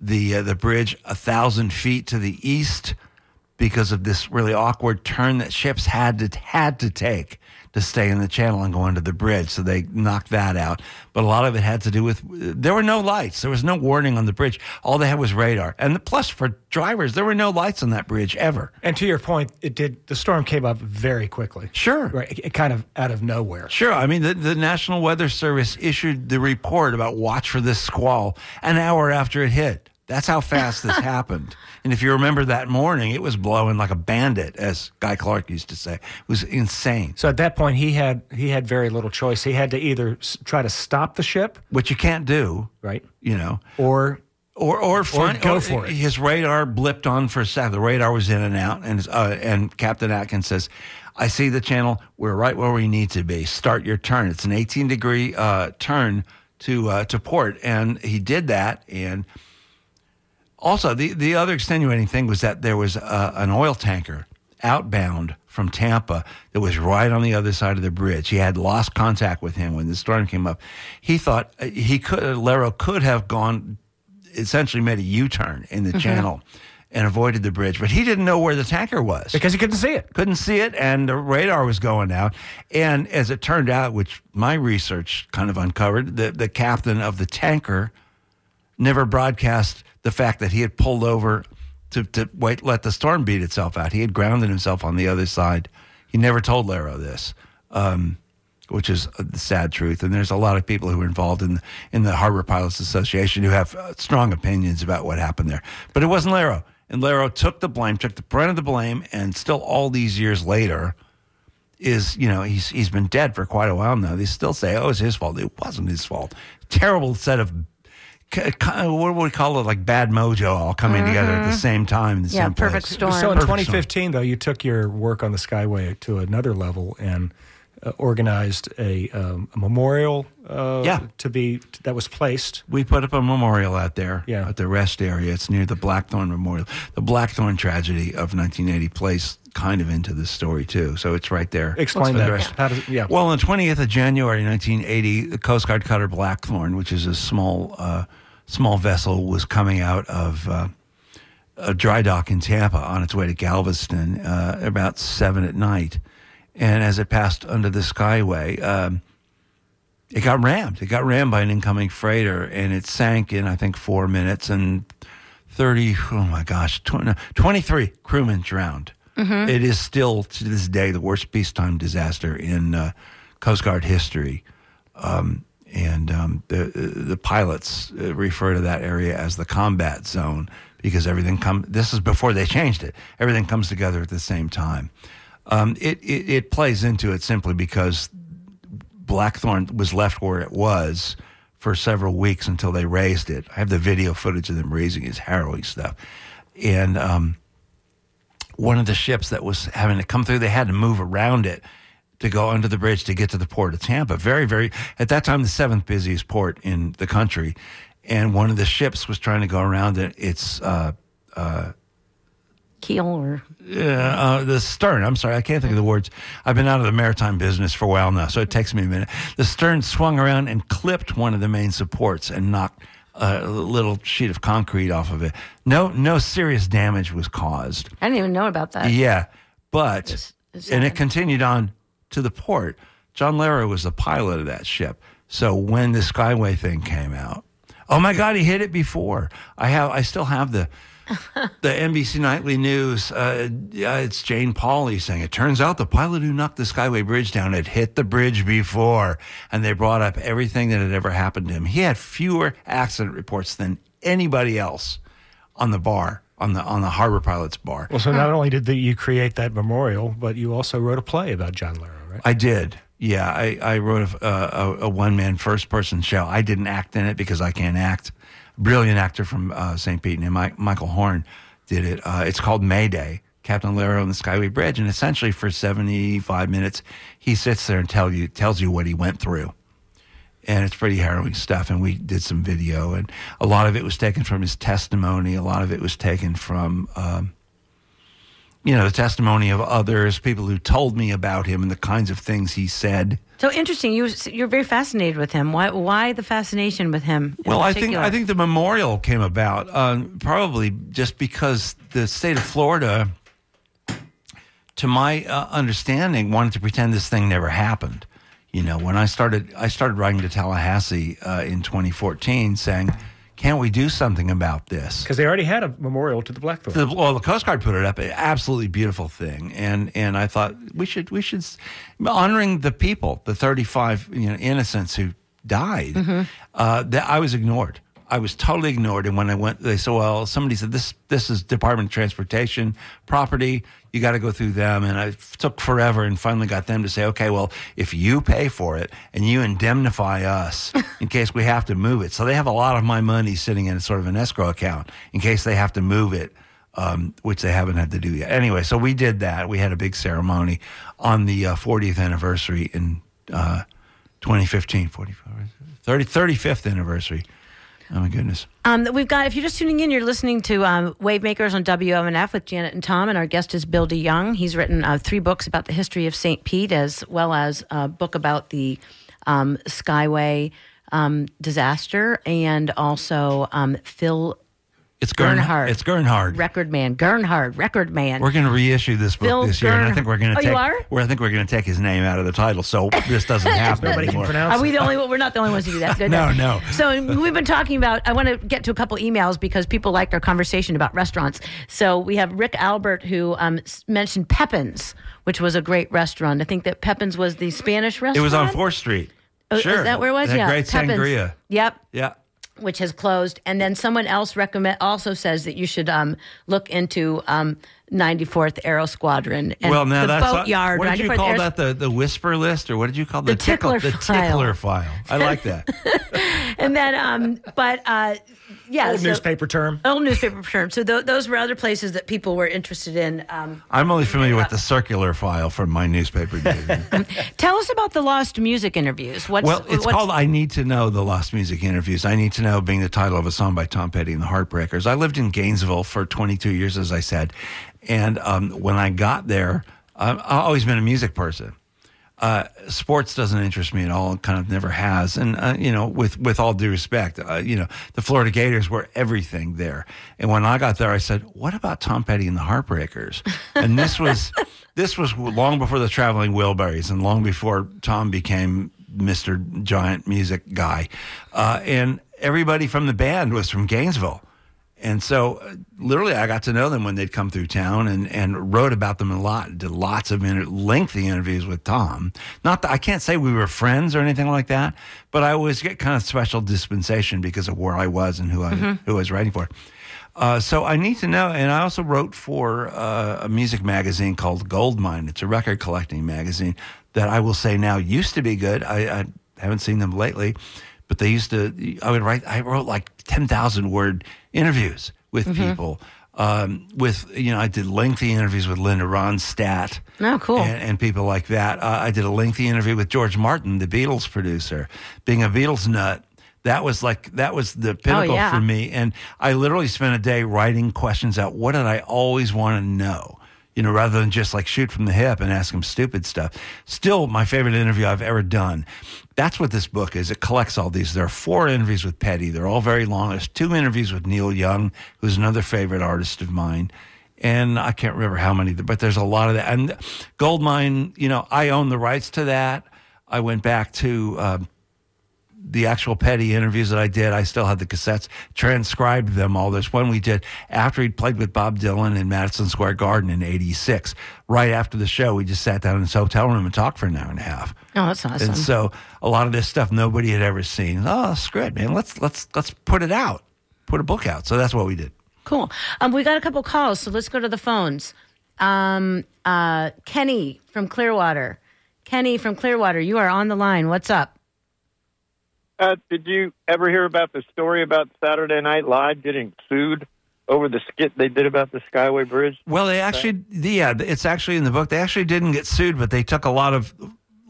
the uh, the bridge a thousand feet to the east because of this really awkward turn that ships had to had to take to stay in the channel and go into the bridge. So they knocked that out. But a lot of it had to do with there were no lights. There was no warning on the bridge. All they had was radar. And the, plus for drivers, there were no lights on that bridge ever. and to your point, it did. The storm came up very quickly. Sure. Right. It, it kind of out of nowhere. Sure. I mean, the, the National Weather Service issued the report about watch for this squall an hour after it hit. That's how fast this happened. And if you remember that morning, it was blowing like a bandit, as Guy Clark used to say. It was insane. So at that point, he had he had very little choice. He had to either s- try to stop the ship, Which you can't do, right, you know, or or or, find, go for it. His radar blipped on for a second. The radar was in and out, and uh, and Captain Atkins says, "I see the channel. We're right where we need to be. Start your turn. It's an 18 degree uh, turn to uh, to port." And he did that. And also, the the other extenuating thing was that there was uh, an oil tanker outbound from Tampa that was right on the other side of the bridge. He had lost contact with him when the storm came up. He thought uh, he could Lerro could have gone essentially made a U-turn in the Mm-hmm. channel and avoided the bridge, but he didn't know where the tanker was. because he couldn't see it. Couldn't see it, and the radar was going out. And as it turned out, which my research kind of uncovered, the, the captain of the tanker never broadcast the fact that he had pulled over to, to wait, let the storm beat itself out. He had grounded himself on the other side. He never told Lerro this. Um, which is the sad truth. And there's a lot of people who are involved in in the Harbor Pilots Association who have uh, strong opinions about what happened there. But it wasn't Lerro, and Lerro took the blame, took the brunt of the blame, and still all these years later. Is you know he's he's been dead for quite a while now. They still say, "Oh, it's his fault." It wasn't his fault. Terrible set of what would we call it? Like bad mojo all coming together at the same time. In the Yeah, same perfect place. storm. So in Perfect 2015, though, you took your work on the Skyway to another level and uh, organized a, um, a memorial uh, Yeah. to be that was placed. We put up a memorial out there Yeah. at the rest area. It's near the Blackthorn Memorial. The Blackthorn tragedy of 1980 plays kind of into this story too. So it's right there. Explain that. rest- How does, yeah. Well, on the 20th of January 1980, the Coast Guard cutter Blackthorn, which is a small uh, small vessel, was coming out of uh, a dry dock in Tampa on its way to Galveston uh, about seven at night, and as it passed under the Skyway. Um, it got rammed. It got rammed by an incoming freighter, and it sank in I think four minutes. And 30, oh my gosh, 20, twenty-three crewmen drowned. It is still to this day the worst peacetime disaster in uh, Coast Guard history. Um, and um, the the pilots uh, refer to that area as the combat zone because everything come. This is before they changed it. Everything comes together at the same time. Um, it, it it plays into it simply because Blackthorn was left where it was for several weeks until they raised it. I have the video footage of them raising it. It's harrowing stuff. And um, one of the ships that was having to come through, they had to move around it to go under the bridge to get to the port of Tampa. Very, very, at that time, the seventh busiest port in the country. And one of the ships was trying to go around it. It's, uh, uh, Keel or uh, uh, the stern. I'm sorry, I can't think of the words. I've been out of the maritime business for a while now, so it takes me a minute. The stern swung around and clipped one of the main supports and knocked a little sheet of concrete off of it. No, no serious damage was caused. I didn't even know about that. Yeah, but It's- it's and it continued on to the port. John Lerro was the pilot of that ship. So when the Skyway thing came out, oh my God, he hit it before. I have, I still have the the NBC Nightly News. Uh, yeah, it's Jane Pauley saying it turns out the pilot who knocked the Skyway Bridge down had hit the bridge before, and they brought up everything that had ever happened to him. He had fewer accident reports than anybody else on the bar on the on the Harbor Pilots bar. well, so not only did the, you create that memorial, but you also wrote a play about John Lerro, right? I did. Yeah, I, I wrote a, a, a one man first person show. I didn't act in it because I can't act. Brilliant actor from uh, St. Pete named Mike, Michael Horn did it. Uh, it's called Mayday. Captain Lerro on the Skyway Bridge, and essentially for seventy five minutes, he sits there and tell you tells you what he went through, and it's pretty harrowing stuff. And we did some video, and a lot of it was taken from his testimony. A lot of it was taken from. Um, you know, the testimony of others, people who told me about him and the kinds of things he said. So interesting. You you're very fascinated with him. Why why the fascination with him? Well, I think? I think the memorial came about uh, probably just because the state of Florida, to my uh, understanding, wanted to pretend this thing never happened. You know, when I started, I started writing to Tallahassee uh, in 2014, saying, "Can't we do something about this?" Because they already had a memorial to the Blackthorn. The, well, the Coast Guard put it up, an absolutely beautiful thing, and and I thought we should we should s- honoring the people, the thirty five you know innocents who died. Uh, that I was ignored I was totally ignored. And when I went, they said, "Well, somebody said this this is Department of Transportation property. You got to go through them." And I took forever, and finally got them to say, "Okay, well, if you pay for it and you indemnify us in case we have to move it." So they have a lot of my money sitting in sort of an escrow account in case they have to move it. Um, which they haven't had to do yet. Anyway, so we did that. We had a big ceremony on the uh, 40th anniversary in uh, 2015, 44, 30, 35th anniversary. Oh my goodness. Um, we've got, if you're just tuning in, you're listening to um, Wave Makers on WMNF with Janet and Tom, and our guest is Bill DeYoung. He's written uh, three books about the history of St. Pete, as well as a book about the um, Skyway um, disaster, and also um, Phil It's Gern- Gernhardt. It's Gernhard. Record Man, Gernhard, Record Man. We're going to reissue this book Phil this year, and I think we're going to Oh, you take. are? Well, I think we're going to take his name out of the title, so this doesn't happen Nobody can anymore. pronounce Are we it. the only? We're not the only ones who do that. Good. No, no. So we've been talking about. I want to get to a couple emails because people liked our conversation about restaurants. So we have Rick Albert who um, s- mentioned Pepin's, which was a great restaurant. I think that Pepin's was the Spanish restaurant. It was on Fourth Street. Oh, sure, Is that where it was? That yeah. great Pepin's. sangria. Yep. Yeah. Which has closed, and then someone else recommend also says that you should um, look into um, 94th Aero Squadron and well, now the that's boatyard. What did you call Aero- that? The the whisper list, or what did you call The tickle- tickler the file. tickler file? I like that. And then, um, but uh, yeah, Old so- newspaper term. Old newspaper term. So th- those were other places that people were interested in. Um, I'm only familiar with the circular file from my newspaper days. tell us about the lost music interviews. What's, Well, it's what's, called I Need to Know the Lost Music Interviews. I Need to Know being the title of a song by Tom Petty and the Heartbreakers. I lived in Gainesville for 22 years, as I said. And um, when I got there, I've always been a music person. Uh, sports doesn't interest me at all. It kind of never has. And, uh, you know, with, with all due respect, uh, you know, the Florida Gators were everything there. And when I got there, I said, what about Tom Petty and the Heartbreakers? And this was, this was long before the Traveling Wilburys and long before Tom became Mr. Giant Music guy. Uh, and everybody from the band was from Gainesville. And so, uh, literally, I got to know them when they'd come through town and, and wrote about them a lot. Did lots of inter- lengthy interviews with Tom. Not that I can't say we were friends or anything like that, but I always get kind of special dispensation because of where I was and who I who I was writing for. Uh, so I need to know, and I also wrote for uh, a music magazine called Goldmine. It's a record collecting magazine that I will say now used to be good. I, I haven't seen them lately, but they used to. I would write. I wrote like ten thousand word interviews with people. Um, with you know, I did lengthy interviews with Linda Ronstadt. Oh, cool. And, and people like that. Uh, I did a lengthy interview with George Martin, the Beatles producer. Being a Beatles nut, that was like that was the pinnacle yeah. for me. And I literally spent a day writing questions out. What did I always want to know? You know, rather than just like shoot from the hip and ask them stupid stuff. Still, my favorite interview I've ever done. That's what this book is. It collects all these. There are four interviews with Petty. They're all very long. There's two interviews with Neil Young, who's another favorite artist of mine and I can't remember how many, but there's a lot of that. And Goldmine, you know, I own the rights to that. I went back to um, the actual Petty interviews that I did. I still had the cassettes, transcribed them all. There's one we did after he'd played with Bob Dylan in Madison Square Garden in '86. Right after the show, we just sat down in his hotel room and talked for an hour and a half. Oh, that's awesome. And so a lot of this stuff nobody had ever seen. Oh, screw it, man. Let's let's let's put it out. Put a book out. So that's what we did. Cool. Um, we got a couple calls, so let's go to the phones. Um, uh, Kenny from Clearwater. Kenny from Clearwater, you are on the line. What's up? Uh, did you ever hear about the story about Saturday Night Live getting sued over the skit they did about the Skyway Bridge? Well, they actually, yeah, it's actually in the book. They actually didn't get sued, but they took a lot of,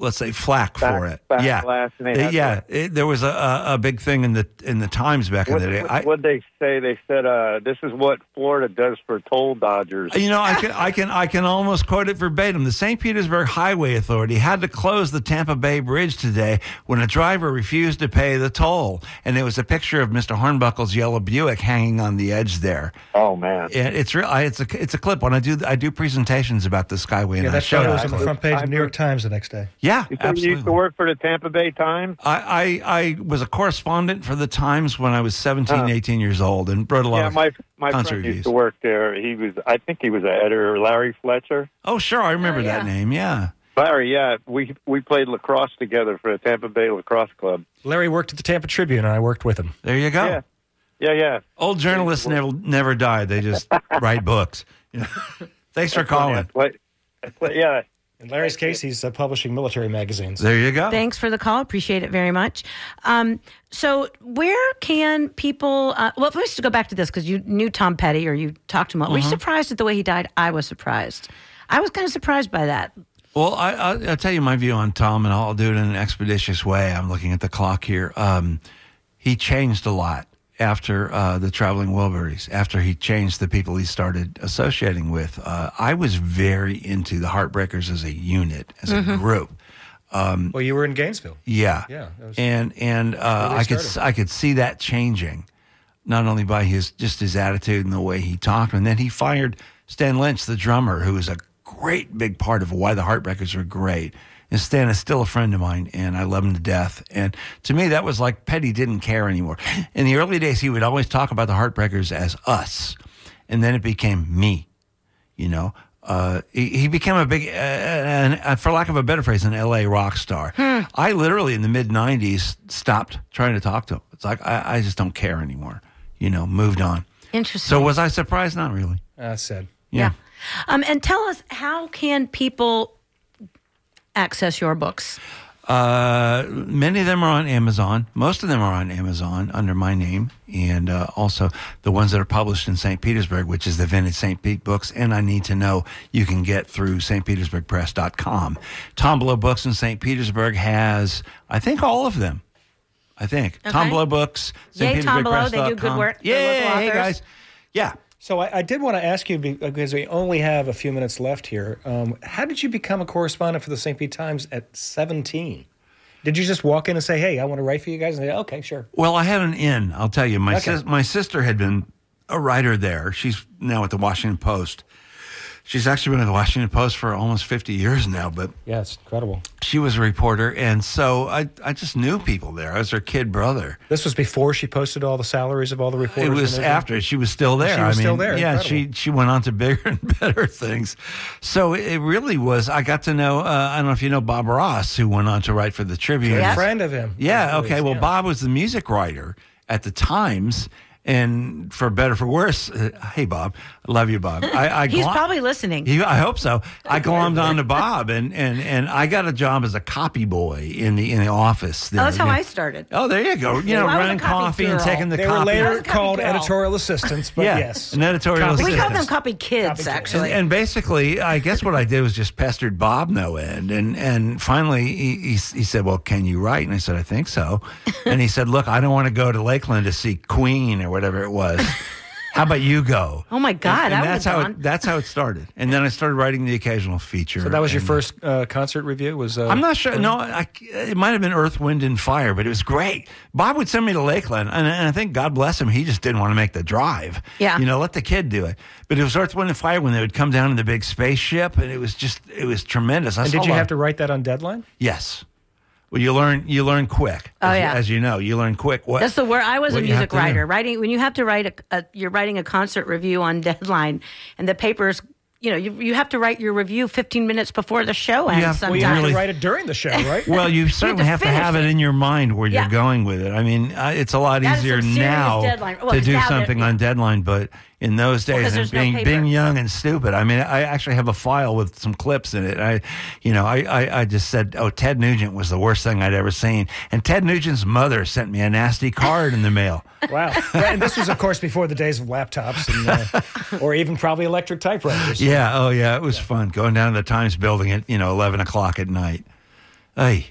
let's say, flack Back- for it. backlash, and they They- yeah. It, there was a, a, a big thing in the in the Times back What in the day. What they say? They said, uh, "This is what Florida does for toll dodgers." you know, I can I can I can almost quote it verbatim. The St. Petersburg Highway Authority had to close the Tampa Bay Bridge today when a driver refused to pay the toll, and there was a picture of Mr. Hornbuckle's yellow Buick hanging on the edge there. Oh man! And it's real. It's a it's a clip when I do I do presentations about the Skyway. and Yeah, I that show photo it. was on the front page of the New York Times the next day. Yeah, You said you used to work for the Tampa Bay Times. I, I, I was a correspondent for the Times when I was 17, Uh-huh. 18 years old and wrote a lot Yeah, of my my concert friend reviews. used to work there. He was, I think, he was an editor, Larry Fletcher. Oh, sure. I remember Oh, yeah. that name. Yeah. Larry, yeah, we we played lacrosse together for the Tampa Bay Lacrosse Club. Larry worked at the Tampa Tribune, and I worked with him. There you go. Yeah, Yeah, yeah. Old journalists never never die. They just write books. You know? Thanks for calling. What? what- Yeah. In Larry's case, he's uh, publishing military magazines. There you go. Thanks for the call. Appreciate it very much. Um, so, where can people? Uh, well, let's go back to this because you knew Tom Petty or you talked to him. Were you surprised at the way he died? I was surprised. I was kind of surprised by that. Well, I, I, I'll tell you my view on Tom, and I'll do it in an expeditious way. I'm looking at the clock here. Um, he changed a lot after uh, the Traveling Wilburys, after he changed the people he started associating with. Uh, I was very into the Heartbreakers as a unit, as a group. Well, you were in Gainesville. Yeah, Yeah, was- and and uh, I could. I could see that changing, not only by his just his attitude and the way he talked, and then he fired Stan Lynch, the drummer, who was a great big part of why the Heartbreakers were great. And Stan is still a friend of mine, and I love him to death. And to me, that was like Petty didn't care anymore. In the early days, he would always talk about the Heartbreakers as us, and then it became me you know uh, he, he became a big uh, and uh, for lack of a better phrase an la rock star i literally in the mid 90s stopped trying to talk to him it's like I, I just don't care anymore you know moved on Interesting. so was i surprised not really That's sad. yeah. Um, and tell us how can people access your books? Uh, many of them are on Amazon. Most of them are on Amazon under my name, and uh, also the ones that are published in St. Petersburg, which is the Vintage St. Pete books. And I need to know you can get through stpetersburgpress.com. Tombolo Books in St. Petersburg has, I think, all of them. I think Tombolo Books. Yay, Tombolo. They do good work Yeah, hey guys. Yeah. So I, I did want to ask you because we only have a few minutes left here. Um, how did you become a correspondent for the St. Pete Times at 17? Did you just walk in and say, "Hey, I want to write for you guys"? And say, "Okay, sure." Well, I had an in. I'll tell you. My Okay. sis- my sister had been a writer there. She's now at the Washington Post. She's actually been at the Washington Post for almost 50 years now, but Yeah, it's incredible. she was a reporter. And so I, I just knew people there. I was her kid brother. This was before she posted all the salaries of all the reporters. It was after she was still there. She was I mean, still there. Yeah, Incredible. she she went on to bigger and better things. So it really was. I got to know. Uh, I don't know if you know Bob Ross, who went on to write for the Tribune. Good Yes. friend of him. Yeah. Okay. Well, yeah. Bob was the music writer at the Times, and for better or for worse, uh, hey Bob, I love you, Bob. I, I He's glo- probably listening. He, I hope so. I glommed on to Bob, and, and and I got a job as a copy boy in the in the office. There. Oh, that's how You- I started. Oh, there you go. You know, Well, I running copy coffee and taking the They copy. were later was a copy called girl. editorial assistants, but Yeah, yes, an editorial Copy We called them copy kids, Copy kids. actually. And, and basically, I guess what I did was just pestered Bob no end. And and finally, he, he, he said, Well, can you write? And I said, I think so. and he said, Look, I don't want to go to Lakeland to see Queen or whatever it was. How about you go? Oh, my God, And, and that's how it, that's how it started. And then I started writing the occasional feature. So that was your and- first uh, concert review? Was uh, I'm not sure. No, I, it might have been Earth, Wind, and Fire, but it was great. Bob would send me to Lakeland, and, and I think God bless him, he just didn't want to make the drive. Yeah. you know, let the kid do it. But it was Earth, Wind, and Fire when they would come down in the big spaceship, and it was just it was tremendous. I And did you have to write that on deadline? Yes. Well, you learn you learn quick. Oh, as, yeah. as you know, you learn quick. What That's the word. I was a what you have music to do. writer. Writing when you have to write a, a, you're writing a concert review on deadline, and the papers, you know, you, you have to write your review 15 minutes before the show ends. have- well, Well, you have really- to write it during the show, right? Well, you certainly to have to have it it. in your mind where Yeah. you're going with it. I mean, uh, it's a lot That is easier now. Well, to do now that- something yeah. on deadline, but in those days, and there's no being young and stupid, I mean, I actually have a file with some clips in it. I, you know, I, I, I just said, oh, Ted Nugent was the worst thing I'd ever seen, and Ted Nugent's mother sent me a nasty card in the mail. wow. Right, and this was, of course, before the days of laptops and, uh, or even probably electric typewriters. Yeah, oh yeah, it was fun going down to the Times building at you know eleven o'clock at night. Hey,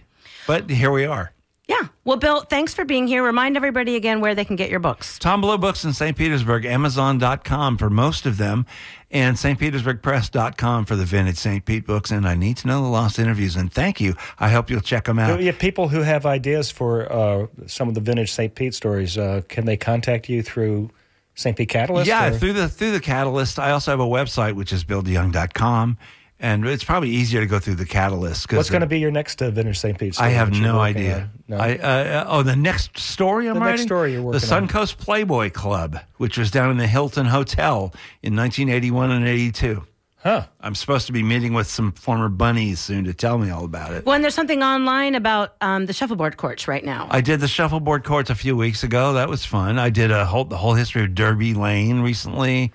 but here we are. Yeah. Well, Bill, thanks for being here. Remind everybody again where they can get your books. Tombolo Books in St. Petersburg, Amazon.com for most of them, and St. stpetersburgpress.com for the vintage St. Pete books. And I need to know the lost interviews. And thank you. I hope you'll check them out. Yeah, people who have ideas for uh, some of the vintage St. Pete stories, uh, can they contact you through St. Pete Catalyst? Yeah, or- through the through the Catalyst. I also have a website which is billdeyoung.com, and it's probably easier to go through the Catalyst. 'cause What's going to be your next uh, vintage St. Pete story? I have no idea. No? I, uh, oh, the next story I'm The next story you're working The on. Suncoast Playboy Club, which was down in the Hilton Hotel in 1981 and 82. Huh. I'm supposed to be meeting with some former bunnies soon to tell me all about it. Well, and there's something online about um, the shuffleboard courts right now. I did the shuffleboard courts a few weeks ago. That was fun. I did a whole the whole history of Derby Lane recently.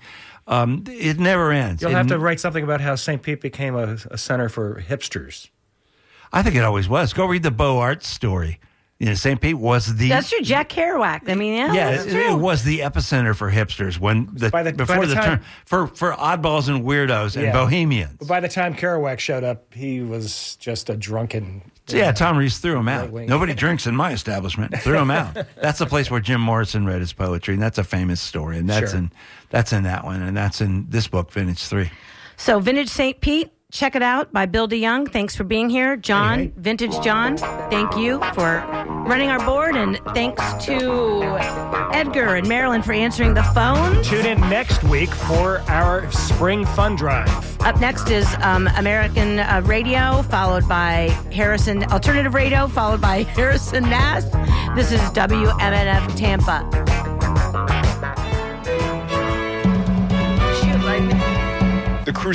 Um, it never ends. You'll It have to write something about how St. Pete became a, a center for hipsters. I think it always was. Go read the Beaux Arts story. You know, St. Pete was the That's true. Jack Kerouac. I mean, yeah, yeah, that's it, true. it was the epicenter for hipsters when the, By the- by before the the, time- turn for for oddballs and weirdos and Yeah. bohemians. But by the time Kerouac showed up, he was just a drunken. Yeah, Tom Reese threw him out. Right. Nobody drinks in my establishment. Threw him out. That's the place where Jim Morrison read his poetry, and that's a famous story. And that's Sure. in that's in that one, and that's in this book, Vintage Three. So, Vintage St. Pete, check it out by Bill DeYoung. Thanks for being here. John, Hey, hey. Vintage John, thank you for running our board. And thanks to Edgar and Marilyn for answering the phone. Tune in next week for our spring fun drive. Up next is um, American uh, Radio, followed by Harrison, Alternative Radio, followed by Harrison Nash. This is WMNF Tampa. The cruise